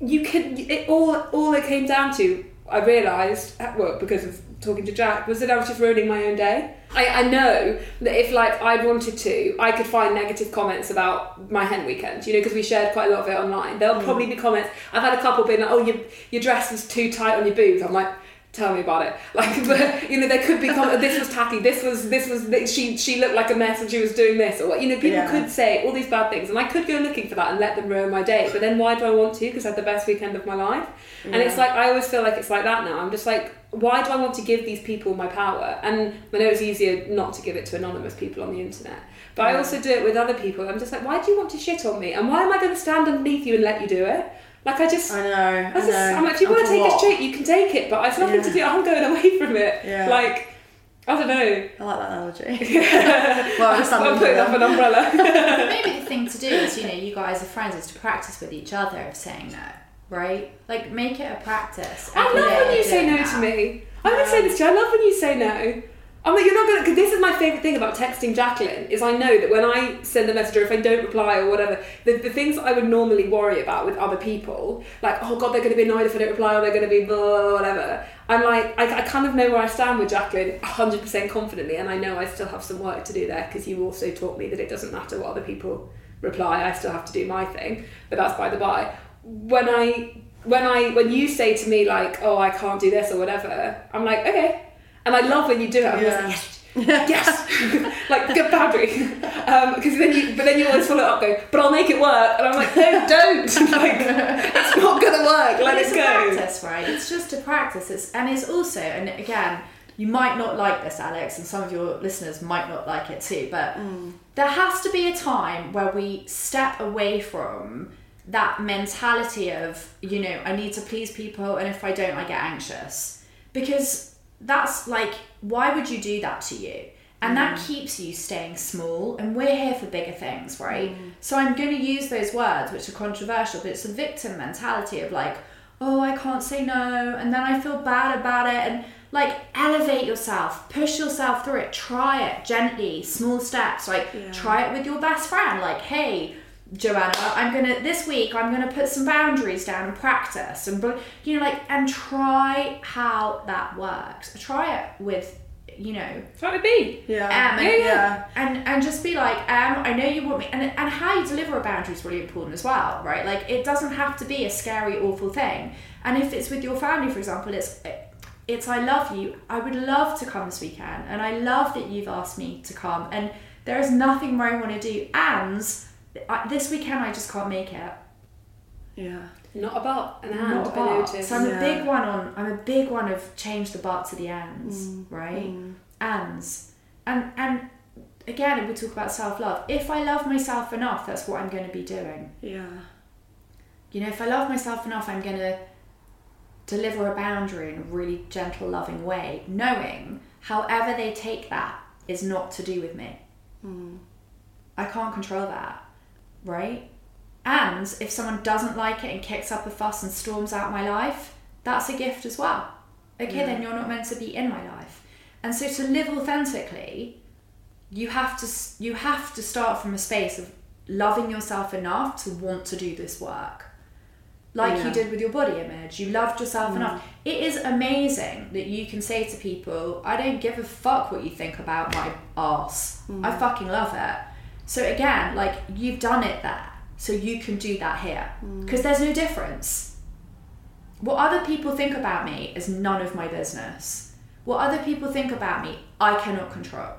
you could it all all it came down to i realized at work because of talking to Jacq was that i was just ruining my own day. I, I know that if like i wanted to i could find negative comments about my hen weekend you know because we shared quite a lot of it online. There'll mm. probably be comments. I've had a couple being like oh your, your dress is too tight on your boobs. I'm like tell me about it. Like but you know there could be this was tacky this was this was she she looked like a mess and she was doing this or you know people Yeah. could say all these bad things and I could go looking for that and let them ruin my day but then why do I want to? Because I had the best weekend of my life. And it's like I always feel like it's like that now. I'm just like why do I want to give these people my power? And I know it's easier not to give it to anonymous people on the internet but I also do it with other people. I'm just like why do you want to shit on me? And why am I going to stand underneath you and let you do it like I just I know. I I just, know. I'm like, if you want to take what? a treat, you can take it, but it's nothing to do. I'm going away from it. Yeah. Like, I don't know. I like that analogy. well, I understand. I'm putting up an umbrella. Maybe the thing to do is, you know, you guys are friends, is to practice with each other of saying no, right? Like, make it a practice. I every love day when you say no that. to me. I'm gonna say this to you. I love when you say no. I'm like, you're not gonna. Because this is my favorite thing about texting Jacqueline is I know that when I send a message or if I don't reply or whatever, the, the things I would normally worry about with other people, like oh god, they're gonna be annoyed if I don't reply or they're gonna be blah, whatever. I'm like, I, I kind of know where I stand with Jacqueline 100% confidently, and I know I still have some work to do there because you also taught me that it doesn't matter what other people reply. I still have to do my thing, but that's by the by. When I when I when you say to me like, oh, I can't do this or whatever, I'm like, okay. And I love when you do it. I'm Yeah. like, yes, yes, like good boundary. Um, because then you, but then you always follow it up, go, but I'll make it work. And I'm like, no, don't. like, it's not gonna work. Let it a go. practice, right? It's just a practice. It's and it's also, and again, you might not like this, Alex, and some of your listeners might not like it too. But mm. there has to be a time where we step away from that mentality of you know I need to please people, and if I don't, I get anxious because that's like why would you do that to you? And that mm. keeps you staying small, and we're here for bigger things, right? Mm. So I'm going to use those words, which are controversial, but it's a victim mentality of like, oh, I can't say no, and then I feel bad about it, and like elevate yourself, push yourself through it, try it gently, small steps, like try it with your best friend, like, hey, Joanna, I'm gonna this week I'm gonna put some boundaries down and practice and you know like and try how that works. Try it with you know Try to be. Yeah. um, and, Yeah, yeah. and and just be like, um, I know you want me, and and how you deliver a boundary is really important as well, right? Like it doesn't have to be a scary, awful thing. And if it's with your family, for example, it's it's I love you. I would love to come this weekend, and I love that you've asked me to come. And there is nothing more I want to do. And I, this weekend, I just can't make it. Yeah. Not about an and. Not I about. So I'm Yeah. a big one on. I'm a big one of change the but to the ends, Mm. right? Ands, and and again, we talk about self love. If I love myself enough, that's what I'm going to be doing. Yeah. You know, if I love myself enough, I'm going to deliver a boundary in a really gentle, loving way, knowing however they take that is not to do with me. I can't control that, right? And if someone doesn't like it and kicks up a fuss and storms out my life, that's a gift as well. Okay, then you're not meant to be in my life. And so to live authentically, you have to you have to start from a space of loving yourself enough to want to do this work. Like Yeah. you did with your body image. You loved yourself mm. enough. It is amazing that you can say to people, I don't give a fuck what you think about my ass. I mm. fucking love it. So again, like you've done it there. So you can do that here. Mm. Because there's no difference. What other people think about me is none of my business. What other people think about me, I cannot control.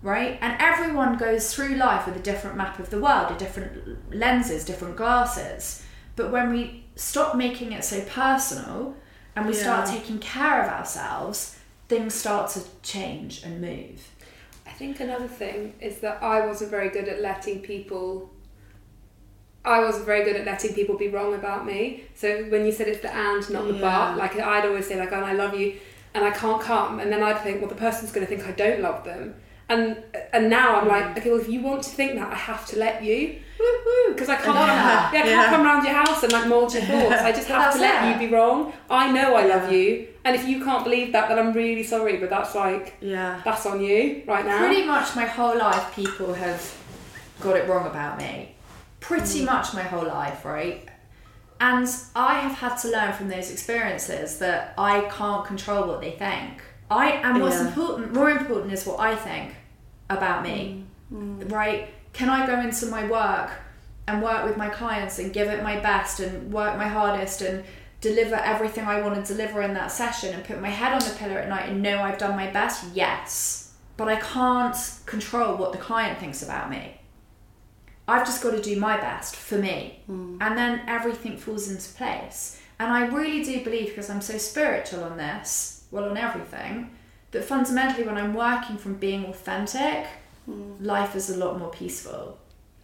Right? And everyone goes through life with a different map of the world, a different lenses, different glasses. But when we stop making it so personal and we start taking care of ourselves, things start to change and move. I think another thing is that I wasn't very good at letting people. I wasn't very good at letting people be wrong about me. So when you said it's the and, not the Yeah. but, like I'd always say like, "Oh, I love you," and I can't come, and then I'd think, well, the person's going to think I don't love them, and and now I'm like, okay, well, if you want to think that, I have to let you, because I can't, love come, yeah, I can't Yeah. come around your house and like mold your thoughts. I just have to let it. you be wrong. I know I love you, and if you can't believe that, then I'm really sorry, but that's like Yeah. that's on you right now. Pretty much my whole life, people have got it wrong about me. Pretty mm. much my whole life, right? And I have had to learn from those experiences that I can't control what they think. I and what's Yeah. important, more important, is what I think about me, mm, mm. right? Can I go into my work and work with my clients and give it my best and work my hardest and deliver everything I want to deliver in that session and put my head on the pillow at night and know I've done my best? Yes. But I can't control what the client thinks about me. I've just got to do my best for me. Mm. And then everything falls into place. And I really do believe, because I'm so spiritual on this, well, on everything, that fundamentally when I'm working from being authentic, mm. life is a lot more peaceful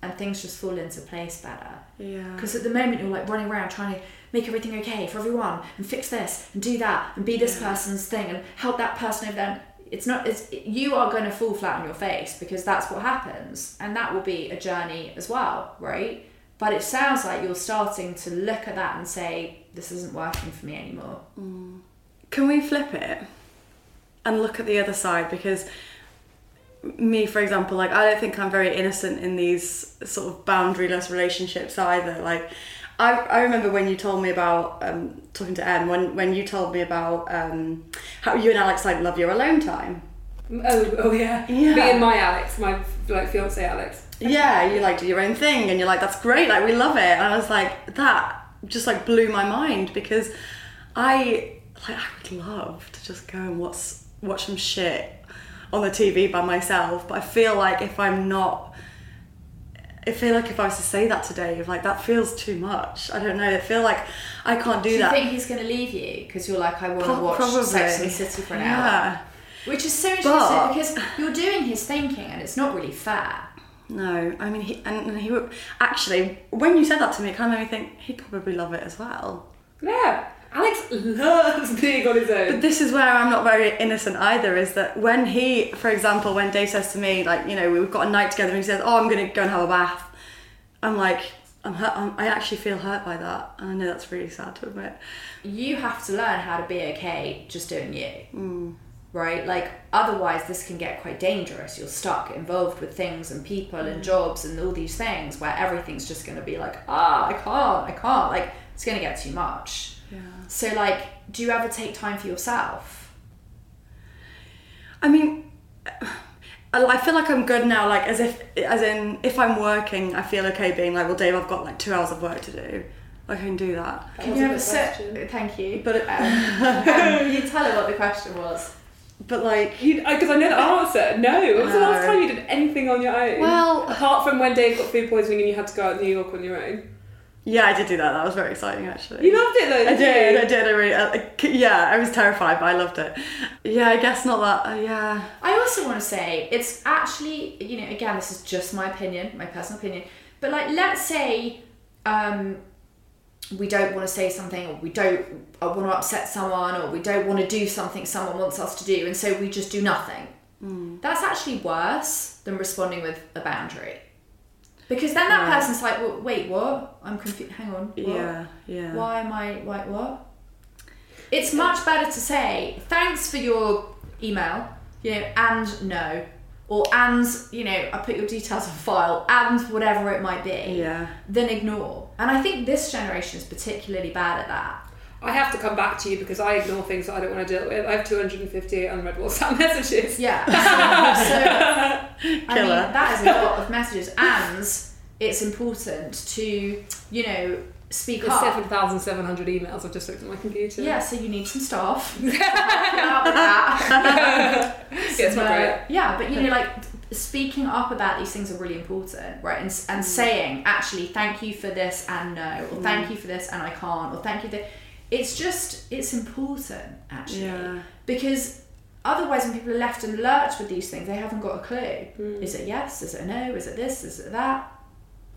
and things just fall into place better. Yeah. Because at the moment you're like running around trying to make everything okay for everyone and fix this and do that and be this person's thing and help that person over there. It's not. It's you are going to fall flat on your face because that's what happens, and that will be a journey as well, right? But it sounds like you're starting to look at that and say, "This isn't working for me anymore." Mm. Can we flip it and look at the other side? Because me, for example, like I don't think I'm very innocent in these sort of boundaryless relationships either. Like I, I remember when you told me about um, talking to Em when when you told me about um, how you and Alex like love your alone time. Oh, oh yeah. Yeah. Me and my Alex, my like fiance Alex. Yeah, you like do your own thing, and you're like, that's great, like we love it. And I was like, that just like blew my mind because I like I would love to just go and watch watch some shit on the TV by myself, but I feel like if I'm not, I feel like if I was to say that today, like that feels too much. I don't know. I feel like I can't do, that. Do you that. think he's going to leave you because you're like, "I want to watch probably. Sex and the City for an hour"? yeah. Which is so interesting But- because you're doing his thinking and it's not really fair. No, I mean, he, and, and he would actually. When you said that to me, it kind of made me think he'd probably love it as well. Yeah. Loves being on his own. But this is where I'm not very innocent either. Is that when he, for example, when Dave says to me, like, you know, we've got a night together, and he says, "Oh, I'm going to go and have a bath," I'm like, I'm hurt. I'm, I actually feel hurt by that, and I know that's really sad to admit. you have to learn how to be okay just doing you. Right? Like, otherwise, this can get quite dangerous. You're stuck involved with things and people and jobs and all these things where everything's just going to be like, ah, I can't, I can't. Like, it's going to get too much. Yeah. So, like, do you ever take time for yourself? I mean, I I feel like I'm good now. Like as if, as in, if I'm working, I feel okay being like, well, Dave, I've got like two hours of work to do. I can do that. Can was you a ever sit? question. Thank you. But it- um, you tell her what the question was. But like, Because I know the answer. No. When was the last time you did anything on your own? Well- apart from when Dave got food poisoning and you had to go out to New York on your own. Yeah, I did do that. That was very exciting, actually. You loved it though. I did, You? I did. I really, I, yeah, I was terrified, but I loved it. Yeah, I guess not that. Uh, yeah, I also want to say it's actually, you know, again, this is just my opinion, my personal opinion. But like, let's say um, we don't want to say something, or we don't uh, want to upset someone, or we don't want to do something someone wants us to do, and so we just do nothing. That's actually worse than responding with a boundary, because then that Yeah. person's like, well, "Wait, what? I'm confused. Hang on. What? yeah, yeah. Why am I like what? It's much better to say thanks for your email, you know, and no, or and you know, I put your details on file and whatever it might be, Yeah. than ignore. And I think this generation is particularly bad at that. I have to come back to you because I ignore things that I don't want to deal with. I have 258 unread WhatsApp messages. Yeah. So, so I mean, Killer. that is a lot of messages, and it's important to you know speak There's up. 7,700 emails I've just looked at my computer. Yeah, so you need some staff. Help out with that. Yeah, it's not great. Yeah, but you know, like speaking up about these things are really important, right? And, Mm. and saying, actually, thank you for this and no, or thank you for this and I can't, or thank you for It's just, it's important, actually. Yeah. Because otherwise, when people are left in the lurch with these things, they haven't got a clue. Mm. Is it yes? Is it a no? Is it this? Is it that?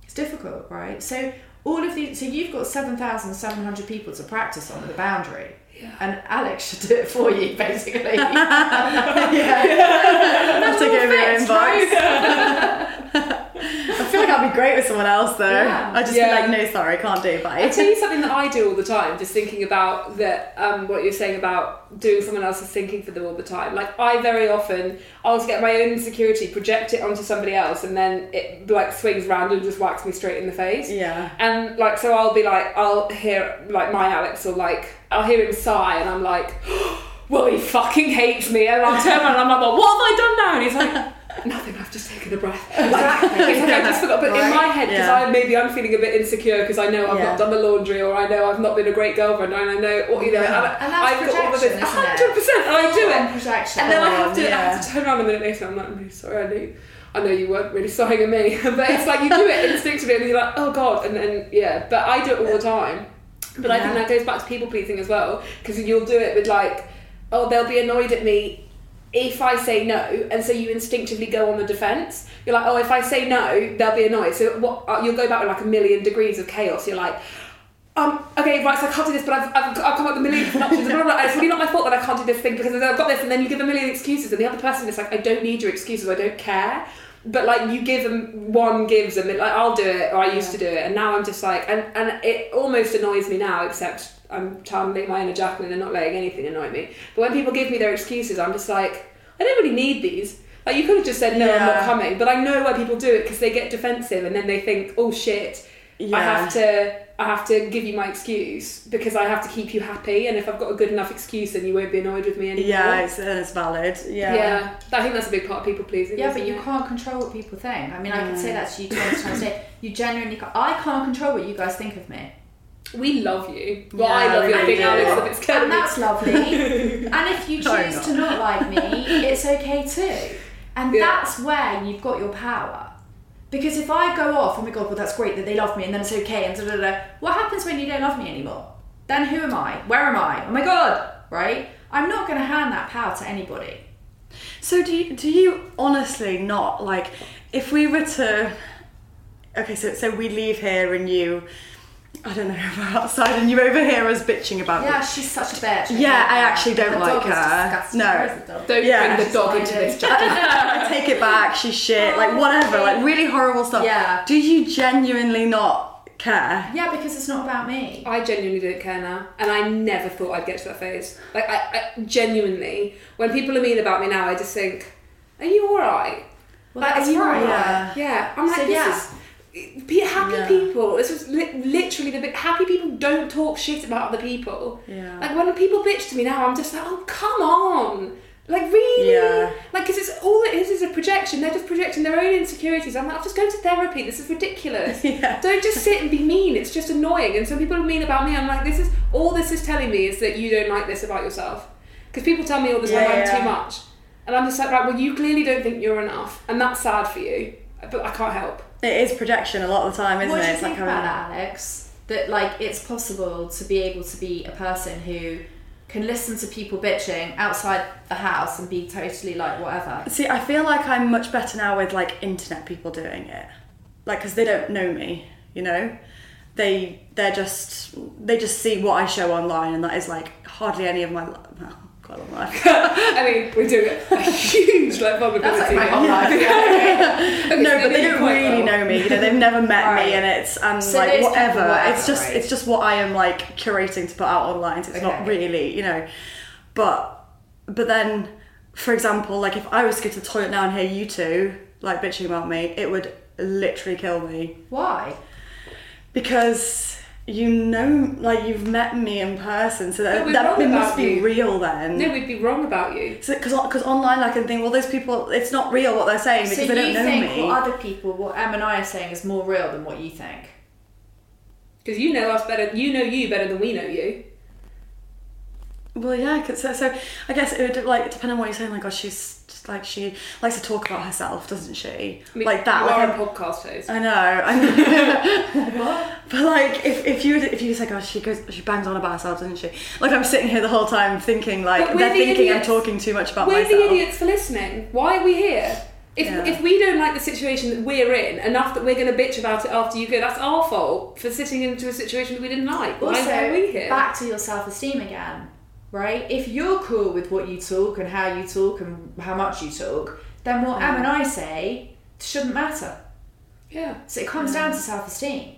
It's difficult, right? So, all of these, so you've got 7,700 people to practice on with a boundary. And Alex should do it for you, basically. To all give your fixed, inbox. I feel like I'd be great with someone else though. Yeah. I'd just Yeah. be like, no, sorry, can't do. It. But I Bye. tell you something that I do all the time, just thinking about that um, what you're saying about doing someone else's thinking for them all the time. Like I very often I'll get my own insecurity, project it onto somebody else, and then it like swings round and just whacks me straight in the face. Yeah. And like so I'll be like I'll hear like my Alex or like I'll hear him sigh and I'm like, well he fucking hates me and I'll turn around and I'm like, well, what have I done now? And he's like. Nothing. I've just taken a breath. Like, it's like I just forgot. But in my head, because Yeah. I maybe I'm feeling a bit insecure because I know I've Yeah. not done the laundry or I know I've not been a great girlfriend and I know or you know and, I- And that's I've got all of this it? hundred percent and I do it projection. and then I have to I have to turn around a minute later and I'm like I'm really sorry I knew I know you weren't really sorry at me but it's like you do it instinctively and you're like oh god and then yeah but I do it all the time but I think that goes back to people pleasing as well because you'll do it with like oh they'll be annoyed at me if I say no, and so you instinctively go on the defense, you're like, oh, if I say no, they'll be annoyed. So what? Uh, you'll go back with like a million degrees of chaos. You're like, um, okay, right, so I can't do this, but I've, I've, I've come up with a million options. and blah. It's really not my fault that I can't do this thing because I've got this, and then you give a million excuses, and the other person is like, I don't need your excuses, I don't care. But like you give them one gives them like I'll do it or I used to do it and now I'm just like and and it almost annoys me now except I'm channeling my inner Jacqueline and not letting anything annoy me. But when people give me their excuses, I'm just like I don't really need these. Like you could have just said no, I'm not coming. But I know why people do it because they get defensive and then they think, oh shit, I have to I have to give you my excuse because I have to keep you happy. And if I've got a good enough excuse, then you won't be annoyed with me anymore. Yeah, it's, it's valid. Yeah. yeah. I think that's a big part of people pleasing. Yeah, but you it? can't control what people think. I mean, I can say that to you twice times a day. You genuinely can't. I can't control what you guys think of me. We love you. Well, Yeah, I love you. I we think. Alex that it's And that's lovely. and if you No, choose not. to not like me, it's okay too. And Yeah. that's where you've got your power. Because if I go off, oh my god, well that's great that they love me and then it's okay and da da da. What happens when you don't love me anymore? Then who am I? Where am I? Oh my god, right? I'm not going to hand that power to anybody. So do you, do you honestly not like if we were to, okay, so so we leave here and you, I don't know, we're outside and you overhear us bitching about. Yeah, she's such a bitch. Yeah, I actually don't The like dog is her. disgusting. No. Where's the dog? Don't Yeah. bring the dog into this chat. I take it back. She's shit. Like whatever. Like really horrible stuff. Yeah. Do you genuinely not care? Yeah, because it's not about me. I genuinely don't care now, and I never thought I'd get to that phase. Like, I, I genuinely, when people are mean about me now, I just think, "Are you all right?" Well, like, that's are you right. Yeah. Yeah, I'm like, So, this yeah. is. Be happy Yeah. people. This is li- literally the bit. Happy people don't talk shit about other people. Yeah. Like when people bitch to me now, I'm just like, oh come on, like really, Yeah. like because it's all it is is a projection. They're just projecting their own insecurities. I'm like, I'll just go to therapy. This is ridiculous. Yeah. Don't just sit and be mean. It's just annoying. And some people are mean about me. I'm like, this is all this is telling me is that you don't like this about yourself. Because people tell me all the time Yeah, I'm yeah. too much, and I'm just like, right, well, you clearly don't think you're enough, and that's sad for you. But I can't help. It is projection a lot of the time, isn't What it? do you It's think like about that, Alex? That like it's possible to be able to be a person who can listen to people bitching outside the house and be totally like whatever. See, I feel like I'm much better now with like internet people doing it, like because they don't know me, you know. They they're just they just see what I show online, and that is like hardly any of my well, quite a life. I mean, we're doing a huge like vulnerability. That's like my whole life. Okay, no, so but they do don't really well. know me. You know, they've never met Right. me, and it's and So like whatever. It's just right. it's just what I am like curating to put out online. So it's not really, you know. But but then, for example, like if I was to go to the toilet now and hear you two like bitching about me, it would literally kill me Why? because you know, like you've met me in person, so that, we're that must be you. real then. No, we'd be wrong about you. because because online I can think, well, those people, it's not real what they're saying because so they don't know think me. what other people, what Em and I are saying, is more real than what you think? Because you know us better. You know you better than we know you. Well, yeah, 'cause so, so I guess it would like depend on what you're saying. Like, oh, she's just like she likes to talk about herself, doesn't she? I mean, like that. You Like, I'm- a podcast host. I know. I know. but like, if, if you if you say, oh, she goes, she bangs on about herself, doesn't she? Like, I'm sitting here the whole time thinking, like, they're the thinking idiots. I'm talking too much about We're myself. the idiots for listening. Why are we here? If, Yeah. if we don't like the situation that we're in enough that we're going to bitch about it after you go, that's our fault for sitting into a situation that we didn't like. Also, why are we here? back to your self-esteem again, right? If you're cool with what you talk and how you talk and how much you talk, then what Em and I say shouldn't matter. yeah. So it comes down to self-esteem,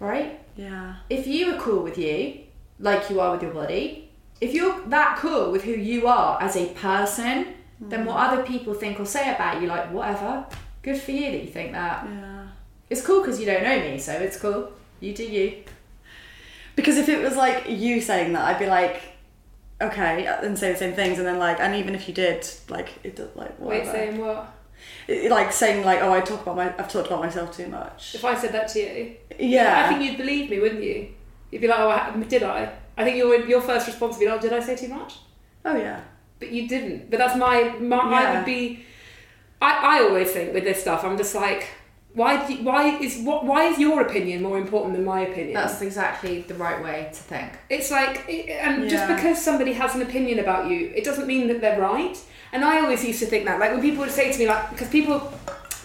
right? Yeah. If you are cool with you, like you are with your body, if you're that cool with who you are as a person, then mm. what other people think or say about you, like whatever, good for you that you think that. Yeah. It's cool because you don't know me, so it's cool. You do you. Because if it was like you saying that, I'd be like, okay, uh, and say the same things, and then like, and even if you did, like, it does like Wait, saying what? It- like saying like, oh, I talk about my, I've talked about myself too much. If I said that to you, Yeah. I think you'd believe me, wouldn't you? You'd be like, oh, I, did I? I think your your first response would be, oh, did I say too much? oh yeah. But you didn't. But that's my my. I would be. I, I always think with this stuff, I'm just like, why you- why is what why is your opinion more important than my opinion? That's exactly the right way to think. It's like, it- and just because somebody has an opinion about you, it doesn't mean that they're right. And I always used to think that, like when people would say to me, like, because people,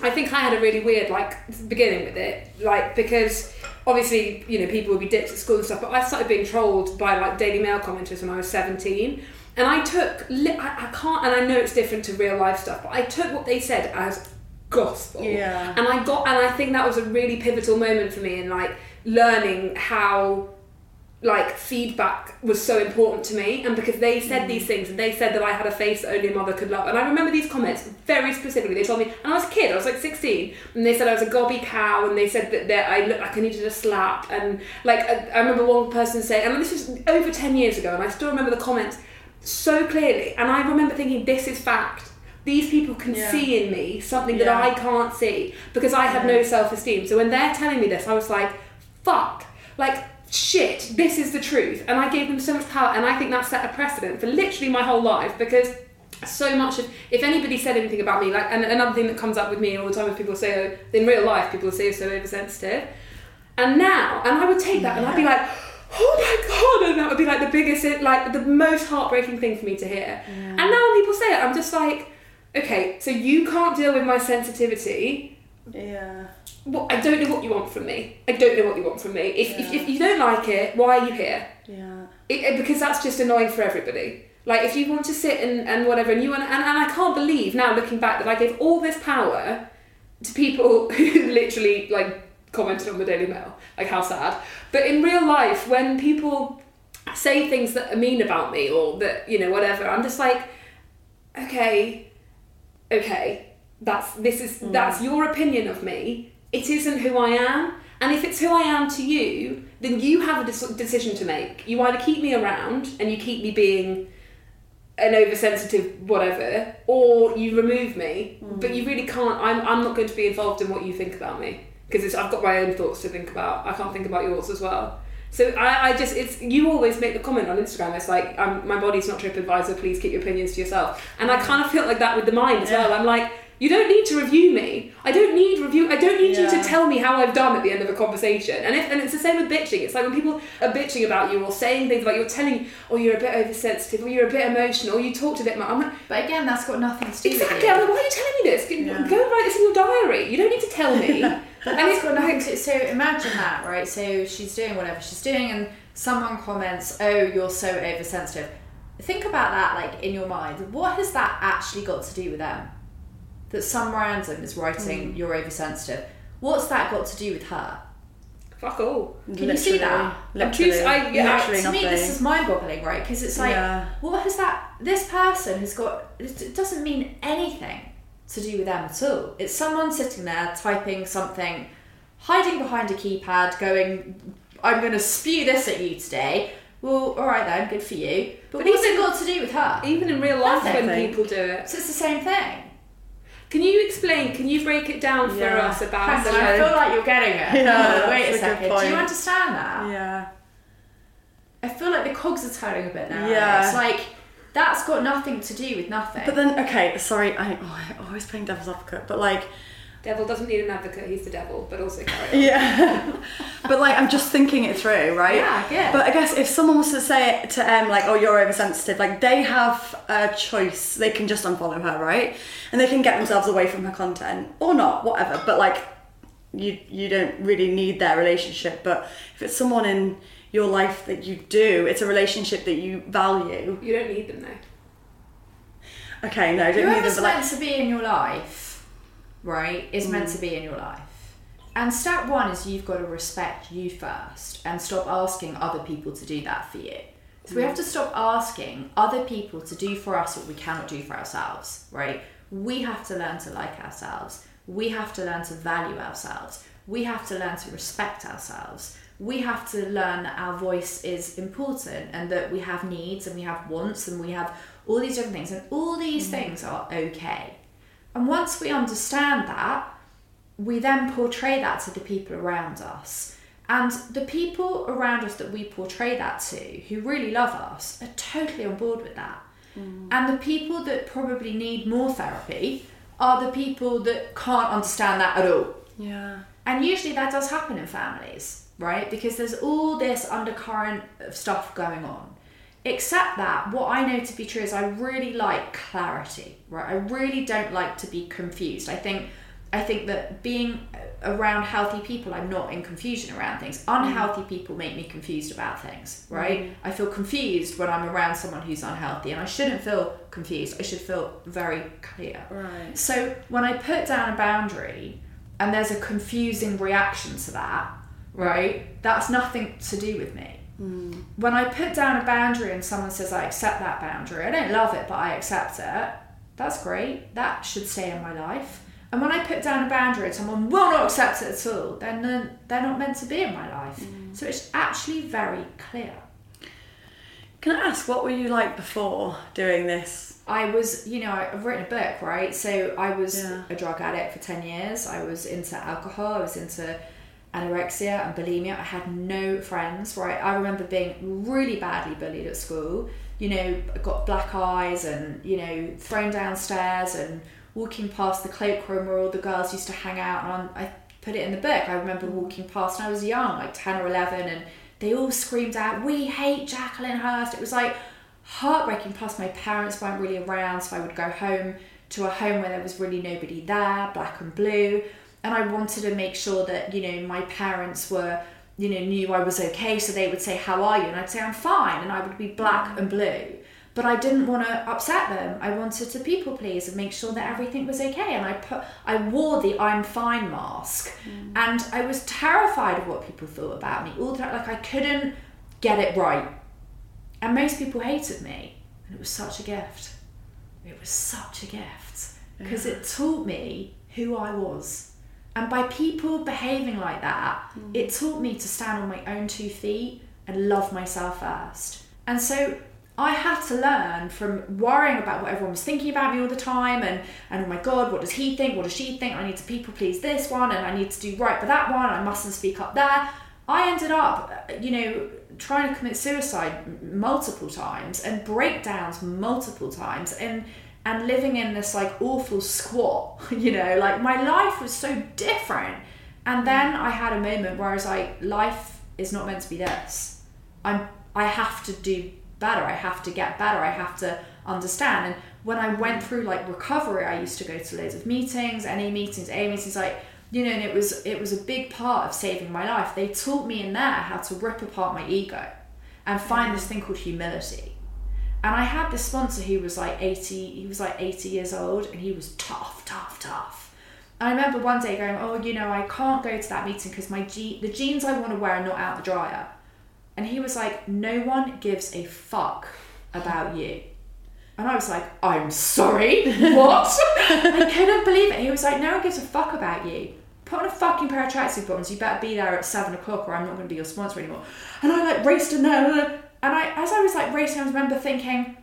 I think I had a really weird like beginning with it, like because obviously you know people would be dicks at school and stuff, but I started being trolled by like Daily Mail commenters when I was seventeen. And I took, I, I can't, and I know it's different to real life stuff, but I took what they said as gospel. Yeah. And I got, and I think that was a really pivotal moment for me in like learning how like feedback was so important to me. And because they said these things and they said that I had a face that only a mother could love. And I remember these comments very specifically. They told me and I was a kid I was like 16 and they said I was a gobby cow and they said that, that I looked like I needed a slap. And like I, I remember one person saying and this was over 10 years ago and I still remember the comments so clearly. And I remember thinking this is fact these people can Yeah. see in me something that I can't see because I have no self-esteem. So when they're telling me this I was like fuck. Like shit this is the truth. And I gave them so much power and I think that set a precedent for literally my whole life because so much of if anybody said anything about me like and another thing that comes up with me all the time is people say oh, in real life people say you're so oversensitive. And now and I would take that and I'd be like oh my god and that would be like the biggest like the most heartbreaking thing for me to hear. And now when people say it I'm just like okay so you can't deal with my sensitivity Yeah. Well, I don't know what you want from me. I don't know what you want from me. If, if, if you don't like it, why are you here? Yeah. It- because that's just annoying for everybody. Like if you want to sit and, and whatever, and you want, and, and I can't believe now looking back that I gave all this power to people who literally like commented on the Daily Mail. Like how sad. But in real life, when people say things that are mean about me or that you know whatever, I'm just like, okay, okay, that's this is hmm. that's your opinion of me. It isn't who I am. And if it's who I am to you, then you have a decision to make. You either keep me around and you keep me being an oversensitive whatever, or you remove me. Hmm. But you really can't. I'm, I'm not going to be involved in what you think about me because I've got my own thoughts to think about. I can't think about yours as well. So I, I just it's you always make the comment on Instagram. It's like um, my body's not TripAdvisor. Please keep your opinions to yourself. And I kind of feel like that with the mind as well. I'm like. You don't need to review me. I don't need review. I don't need you to tell me how I've done at the end of a conversation. And if, and it's the same with bitching. It's like when people are bitching about you or saying things about you, or telling you, oh, you're a bit oversensitive, or you're a bit emotional, or you talked a bit much. I'm like, But again, that's got nothing to do with exactly. you. I'm like, why are you telling me this? Go Go and write this in your diary. You don't need to tell me. and That's it's got nothing to. So imagine that, right? So she's doing whatever she's doing, and someone comments, "Oh, you're so oversensitive." Think about that, like in your mind. What has that actually got to do with them? That some random is writing, mm. "You're oversensitive." What's that got to do with her? fuck all. Can you see that? I'm choosing- I- yeah, literally to me, this is mind-boggling, right? Because it's like, Yeah. what has that? This person has got. It doesn't mean anything to do with them at all. It's someone sitting there typing something, hiding behind a keypad, going, "I'm going to spew this at you today." Well, all right then, good for you. But, But what's it got to do with her? Even in real life, Nothing. when people do it, So it's the same thing. can you explain? Can you break it down for us about? Hang I feel like you're getting it. Yeah, Wait a a second. Do you understand that? Yeah. I feel like the cogs are turning a bit now. Yeah. It's like that's got nothing to do with nothing. But then, okay, sorry, I, oh, I'm always playing devil's advocate, but like, Devil doesn't need an advocate. He's the devil, but also carry on. yeah. but like, I'm just thinking it through, right? Yeah, yeah. But I guess if someone was to say it to Em, like, oh, you're oversensitive, like, they have a choice. They can just unfollow her, right? And they can get themselves away from her content or not, whatever. But like, you you don't really need their relationship. But if it's someone in your life that you do, it's a relationship that you value. You don't need them though. Okay, no, I don't need them, Whoever's but like, meant to be in your life, right, is meant Mm. to be in your life. And step one is you've got to respect you first and stop asking other people to do that for you. So we have to stop asking other people to do for us what we cannot do for ourselves, right? We have to learn to like ourselves. We have to learn to value ourselves. We have to learn to respect ourselves. We have to learn that our voice is important and that we have needs and we have wants and we have all these different things. And all these mm. things are okay. And once we understand that, we then portray that to the people around us. And the people around us that we portray that to, who really love us, are totally on board with that. Mm. And the people that probably need more therapy are the people that can't understand that at all. yeah. And usually that does happen in families, right? Because there's all this undercurrent of stuff going on. Except that what I know to be true is I really like clarity, right? I really don't like to be confused. I think I think that being around healthy people, I'm not in confusion around things. Mm. Unhealthy people make me confused about things, right? Mm. I feel confused when I'm around someone who's unhealthy, and I shouldn't feel confused. I should feel very clear. Right. So when I put down a boundary and there's a confusing reaction to that, right, that's nothing to do with me. Hmm. When I put down a boundary and someone says, I accept that boundary, I don't love it, but I accept it, that's great. That should stay in my life. And when I put down a boundary and someone will not accept it at all, then they're, they're not meant to be in my life. Hmm. So it's actually very clear. Can I ask, what were you like before doing this? I was, you know, I've written a book, right? So I was Yeah. a drug addict for 10 years. I was into alcohol, I was into anorexia and bulimia. I had no friends, right? I remember being really badly bullied at school. You know, got black eyes and, you know, thrown downstairs and walking past the cloakroom where all the girls used to hang out. And I put it in the book. I remember mm. walking past and I was young, like 10 or 11, and they all screamed out, We hate Jacqueline Hurst. It was like, heartbreaking. Plus, my parents weren't really around, so I would go home to a home where there was really nobody there, black and blue. And I wanted to make sure that you know my parents were you know knew I was okay, so they would say how are you, and I'd say I'm fine, and I would be black mm. and blue. But I didn't want to upset them. I wanted to people please and make sure that everything was okay. And I put, I wore the "I'm fine" mask, mm. and I was terrified of what people thought about me. All the time, like I couldn't get it right, and most people hated me, and it was such a gift. It was such a gift because it taught me who I was. And by people behaving like that, it mm. taught me to stand on my own two feet and love myself first. And so I had to learn from worrying about what everyone was thinking about me all the time and, and oh my god, what does he think? What does she think? I need to people please this one and I need to do right for that one. I mustn't speak up there. I ended up, you know, trying to commit suicide multiple times and breakdowns multiple times and and living in this like awful squat, you know, like my life was so different. And then I had a moment where I was like, life is not meant to be this. I'm I have to do better. I have to get better. I have to understand. And when I went through like recovery, I used to go to loads of meetings, NA meetings, A meetings, like you know, and it was it was a big part of saving my life. They taught me in there how to rip apart my ego and find mm. this thing called humility. And I had this sponsor who was like 80, he was like 80 years old and he was tough, tough, tough. I remember one day going, Oh, you know, I can't go to that meeting because my je- the jeans I want to wear are not out the dryer. And he was like, No one gives a fuck about you. And I was like, I'm sorry, what? I couldn't believe it. He was like, No one gives a fuck about you. Put on a fucking pair of tracksuit bottoms. You better be there at seven o'clock, or I'm not going to be your sponsor anymore. And I like raced in there, and I, as I was like racing, I remember thinking,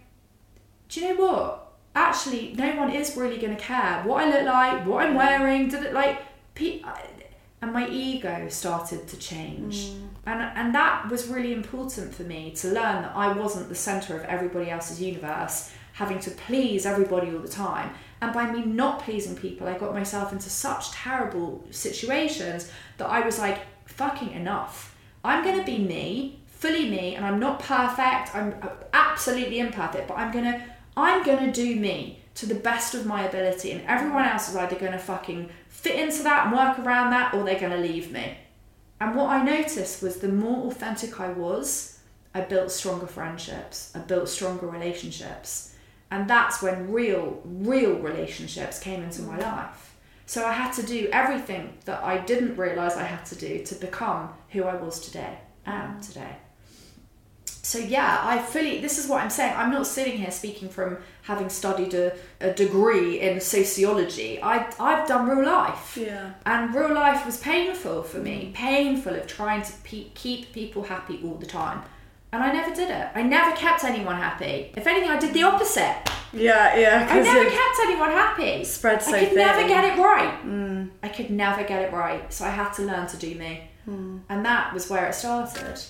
do you know what? Actually, no one is really going to care what I look like, what I'm mm. wearing. Did it like, pe- and my ego started to change, mm. and and that was really important for me to learn that I wasn't the center of everybody else's universe, having to please everybody all the time. And by me not pleasing people, I got myself into such terrible situations that I was like, fucking enough. I'm going to be me, fully me, and I'm not perfect. I'm uh, absolutely imperfect, but I'm going to I'm going to do me to the best of my ability and everyone mm. else is either going to fucking fit into that and work around that or they're going to leave me. And what I noticed was the more authentic I was, I built stronger friendships, I built stronger relationships. And that's when real, real relationships came into my mm. life. So I had to do everything that I didn't realize I had to do to become who I was today, am mm. today. So yeah, I fully. This is what I'm saying. I'm not sitting here speaking from having studied a, a degree in sociology. I I've done real life. Yeah. And real life was painful for me. Painful of trying to pe- keep people happy all the time. And I never did it. I never kept anyone happy. If anything, I did the opposite. Yeah, yeah. I never kept anyone happy. Spread so I could never get it right. I could never get it right. So I had to learn to do me. And that was where it started.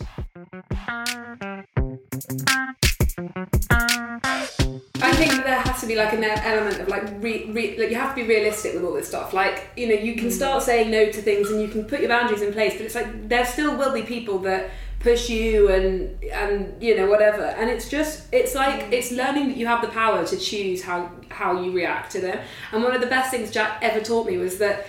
I think there has to be like an element of like, re, re, like you have to be realistic with all this stuff. Like you know, you can mm. start saying no to things and you can put your boundaries in place, but it's like there still will be people that push you and and you know whatever. And it's just it's like mm. it's learning that you have the power to choose how how you react to them. And one of the best things Jacq ever taught me was that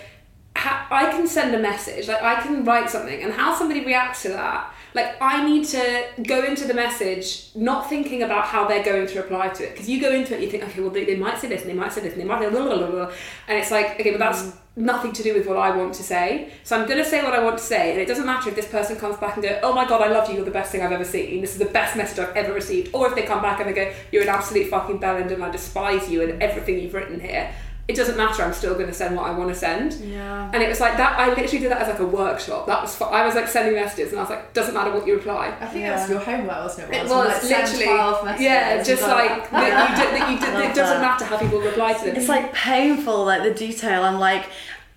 ha- I can send a message, like I can write something, and how somebody reacts to that. Like I need to go into the message not thinking about how they're going to reply to it because you go into it, you think, okay, well they, they might say this and they might say this and they might say blah, blah, blah, blah. and it's like, okay, but that's mm. nothing to do with what I want to say. So I'm going to say what I want to say, and it doesn't matter if this person comes back and go, oh my god, I love you, you're the best thing I've ever seen. This is the best message I've ever received. Or if they come back and they go, you're an absolute fucking bellend and I despise you and everything you've written here. It doesn't matter. I'm still going to send what I want to send. Yeah. And it was like that. I literally did that as like a workshop. That was. fu- I was like sending messages, and I was like, doesn't matter what you reply. I think Yeah. that was your homework, wasn't it? It Roz? was Like, literally, 12 messages yeah, and just blah, blah, like blah. that you did. That you did. It doesn't that. matter how people reply to them. It's like painful, like the detail. I'm like,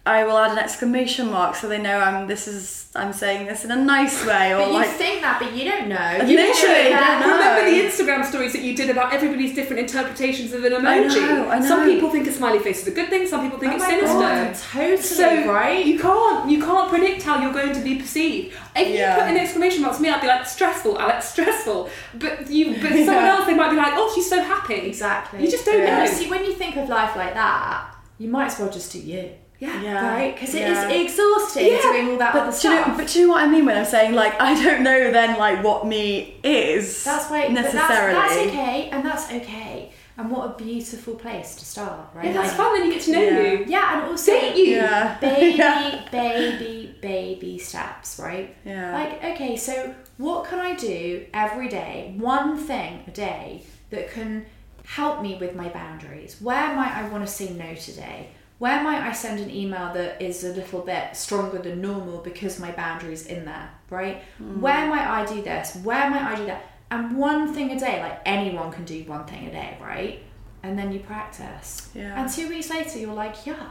I will add an exclamation mark so they know I'm. This is. I'm saying this in a nice way, or But you like. think that, but you don't know. You Literally, don't I don't know. Remember the Instagram stories that you did about everybody's different interpretations of an emoji? I know, I know. Some people think a smiley face is a good thing, some people think Oh it's my sinister. God, totally So right. you can't you can't predict how you're going to be perceived. If Yeah. you put an exclamation mark to me, I'd be like stressful, Alex, stressful. But you but someone Yeah. else they might be like, oh, she's so happy. Exactly. You just don't Yeah. know. See, when you think of life like that, you might as well just do you. Yeah. Yeah. right? Because Yeah. it is exhausting Yeah, doing all that other But do, you know, stuff. but do you know what I mean when I'm saying like I don't know then like what me is That's why necessarily. That's, that's okay, and that's okay. And what a beautiful place to start, right? Yeah, that's Like- fun. Then you get to know Yeah. you. Yeah, and also Date you. Baby, Yeah. baby, baby steps, right? Yeah. Like, okay, so what can I do every day? One thing a day that can help me with my boundaries. Where might I want to say no today? Where might I send an email that is a little bit stronger than normal because my boundaries in there, right? Hmm. Where might I do this? Where might I do that? And one thing a day, like anyone can do one thing a day, right? And then you practice. Yeah. And two weeks later, you're like, yeah.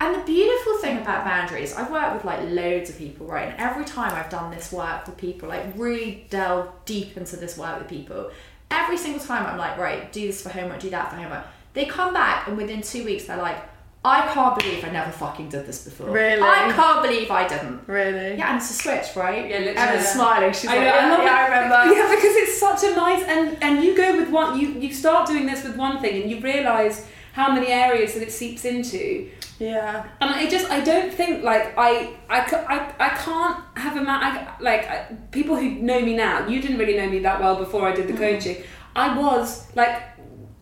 And the beautiful thing about boundaries, I've worked with like loads of people, right? And every time I've done this work with people, like really delve deep into this work with people, every single time I'm like, right, do this for homework, do that for homework. They come back and within two weeks they're like, I can't believe I never fucking did this before. Really? I can't believe I didn't. Really? Yeah, and it's a switch, right? Yeah, literally. Emma's smiling. She's I like, know, yeah, I love yeah. I remember. Yeah, because it's such a nice and and you go with one. You you start doing this with one thing, and you realise how many areas that it seeps into. Yeah. And I just I don't think like I I, I, I can't have a man I, like I, people who know me now. You didn't really know me that well before I did the mm. coaching. I was like.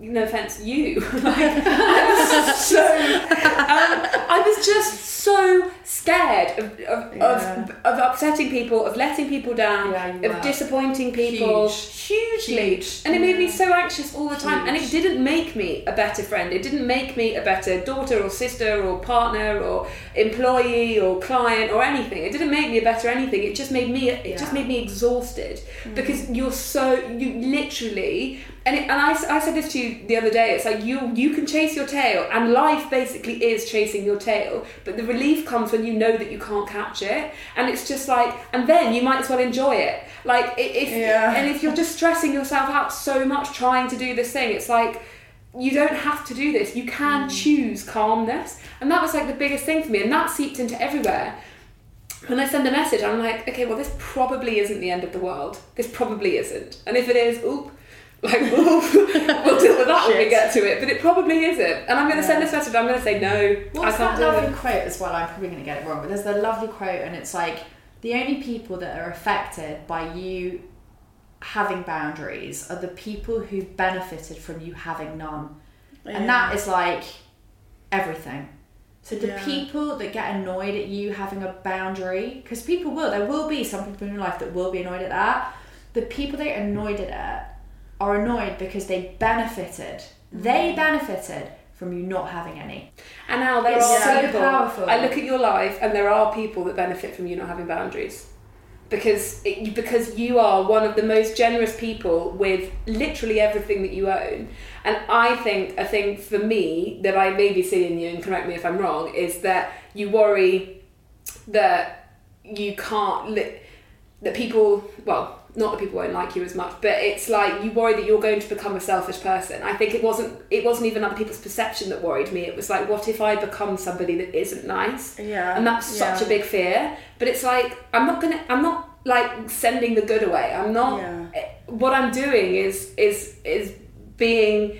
No offense, you. like, I was so. Um, I was just so scared of of, Yeah. of of upsetting people, of letting people down, Yeah, of disappointing people, Huge. hugely, Huge. and it made me so anxious all the time. And it didn't make me a better friend. It didn't make me a better daughter or sister or partner or employee or client or anything. It didn't make me a better anything. It just made me. It just made me exhausted because you're so you literally. And, it, and I, I said this to you the other day. It's like you you can chase your tail, and life basically is chasing your tail. But the relief comes when you know that you can't catch it, and it's just like, and then you might as well enjoy it. Like if Yeah. and if you're just stressing yourself out so much trying to do this thing, it's like you don't have to do this. You can mm. choose calmness, and that was like the biggest thing for me, and that seeped into everywhere. When I send a message, I'm like, okay, well, this probably isn't the end of the world. This probably isn't, and if it is, oop. Like oop, we'll deal with that when we oh, get to it, but it probably isn't. And I'm going to send this message. I'm going to say no. What's I can't that lovely it. quote as well? I'm probably going to get it wrong, but there's the lovely quote, and it's like the only people that are affected by you having boundaries are the people who benefited from you having none, and that is like everything. So the Yeah. people that get annoyed at you having a boundary, because people will, there will be some people in your life that will be annoyed at that. The people that annoyed at it are annoyed because they benefited. They mm. benefited from you not having any. And now there It's are so people. powerful. I look at your life, and there are people that benefit from you not having boundaries, because it, because you are one of the most generous people with literally everything that you own. And I think a thing for me that I may be seeing you, and correct me if I'm wrong, is that you worry that you can't li- that people well not that people won't like you as much but it's like you worry that you're going to become a selfish person. I think it wasn't it wasn't even other people's perception that worried me. It was like what if i become somebody that isn't nice? Yeah, and that's such yeah. a big fear. But it's like i'm not gonna i'm not like sending the good away. I'm not Yeah. eh, what i'm doing is is is being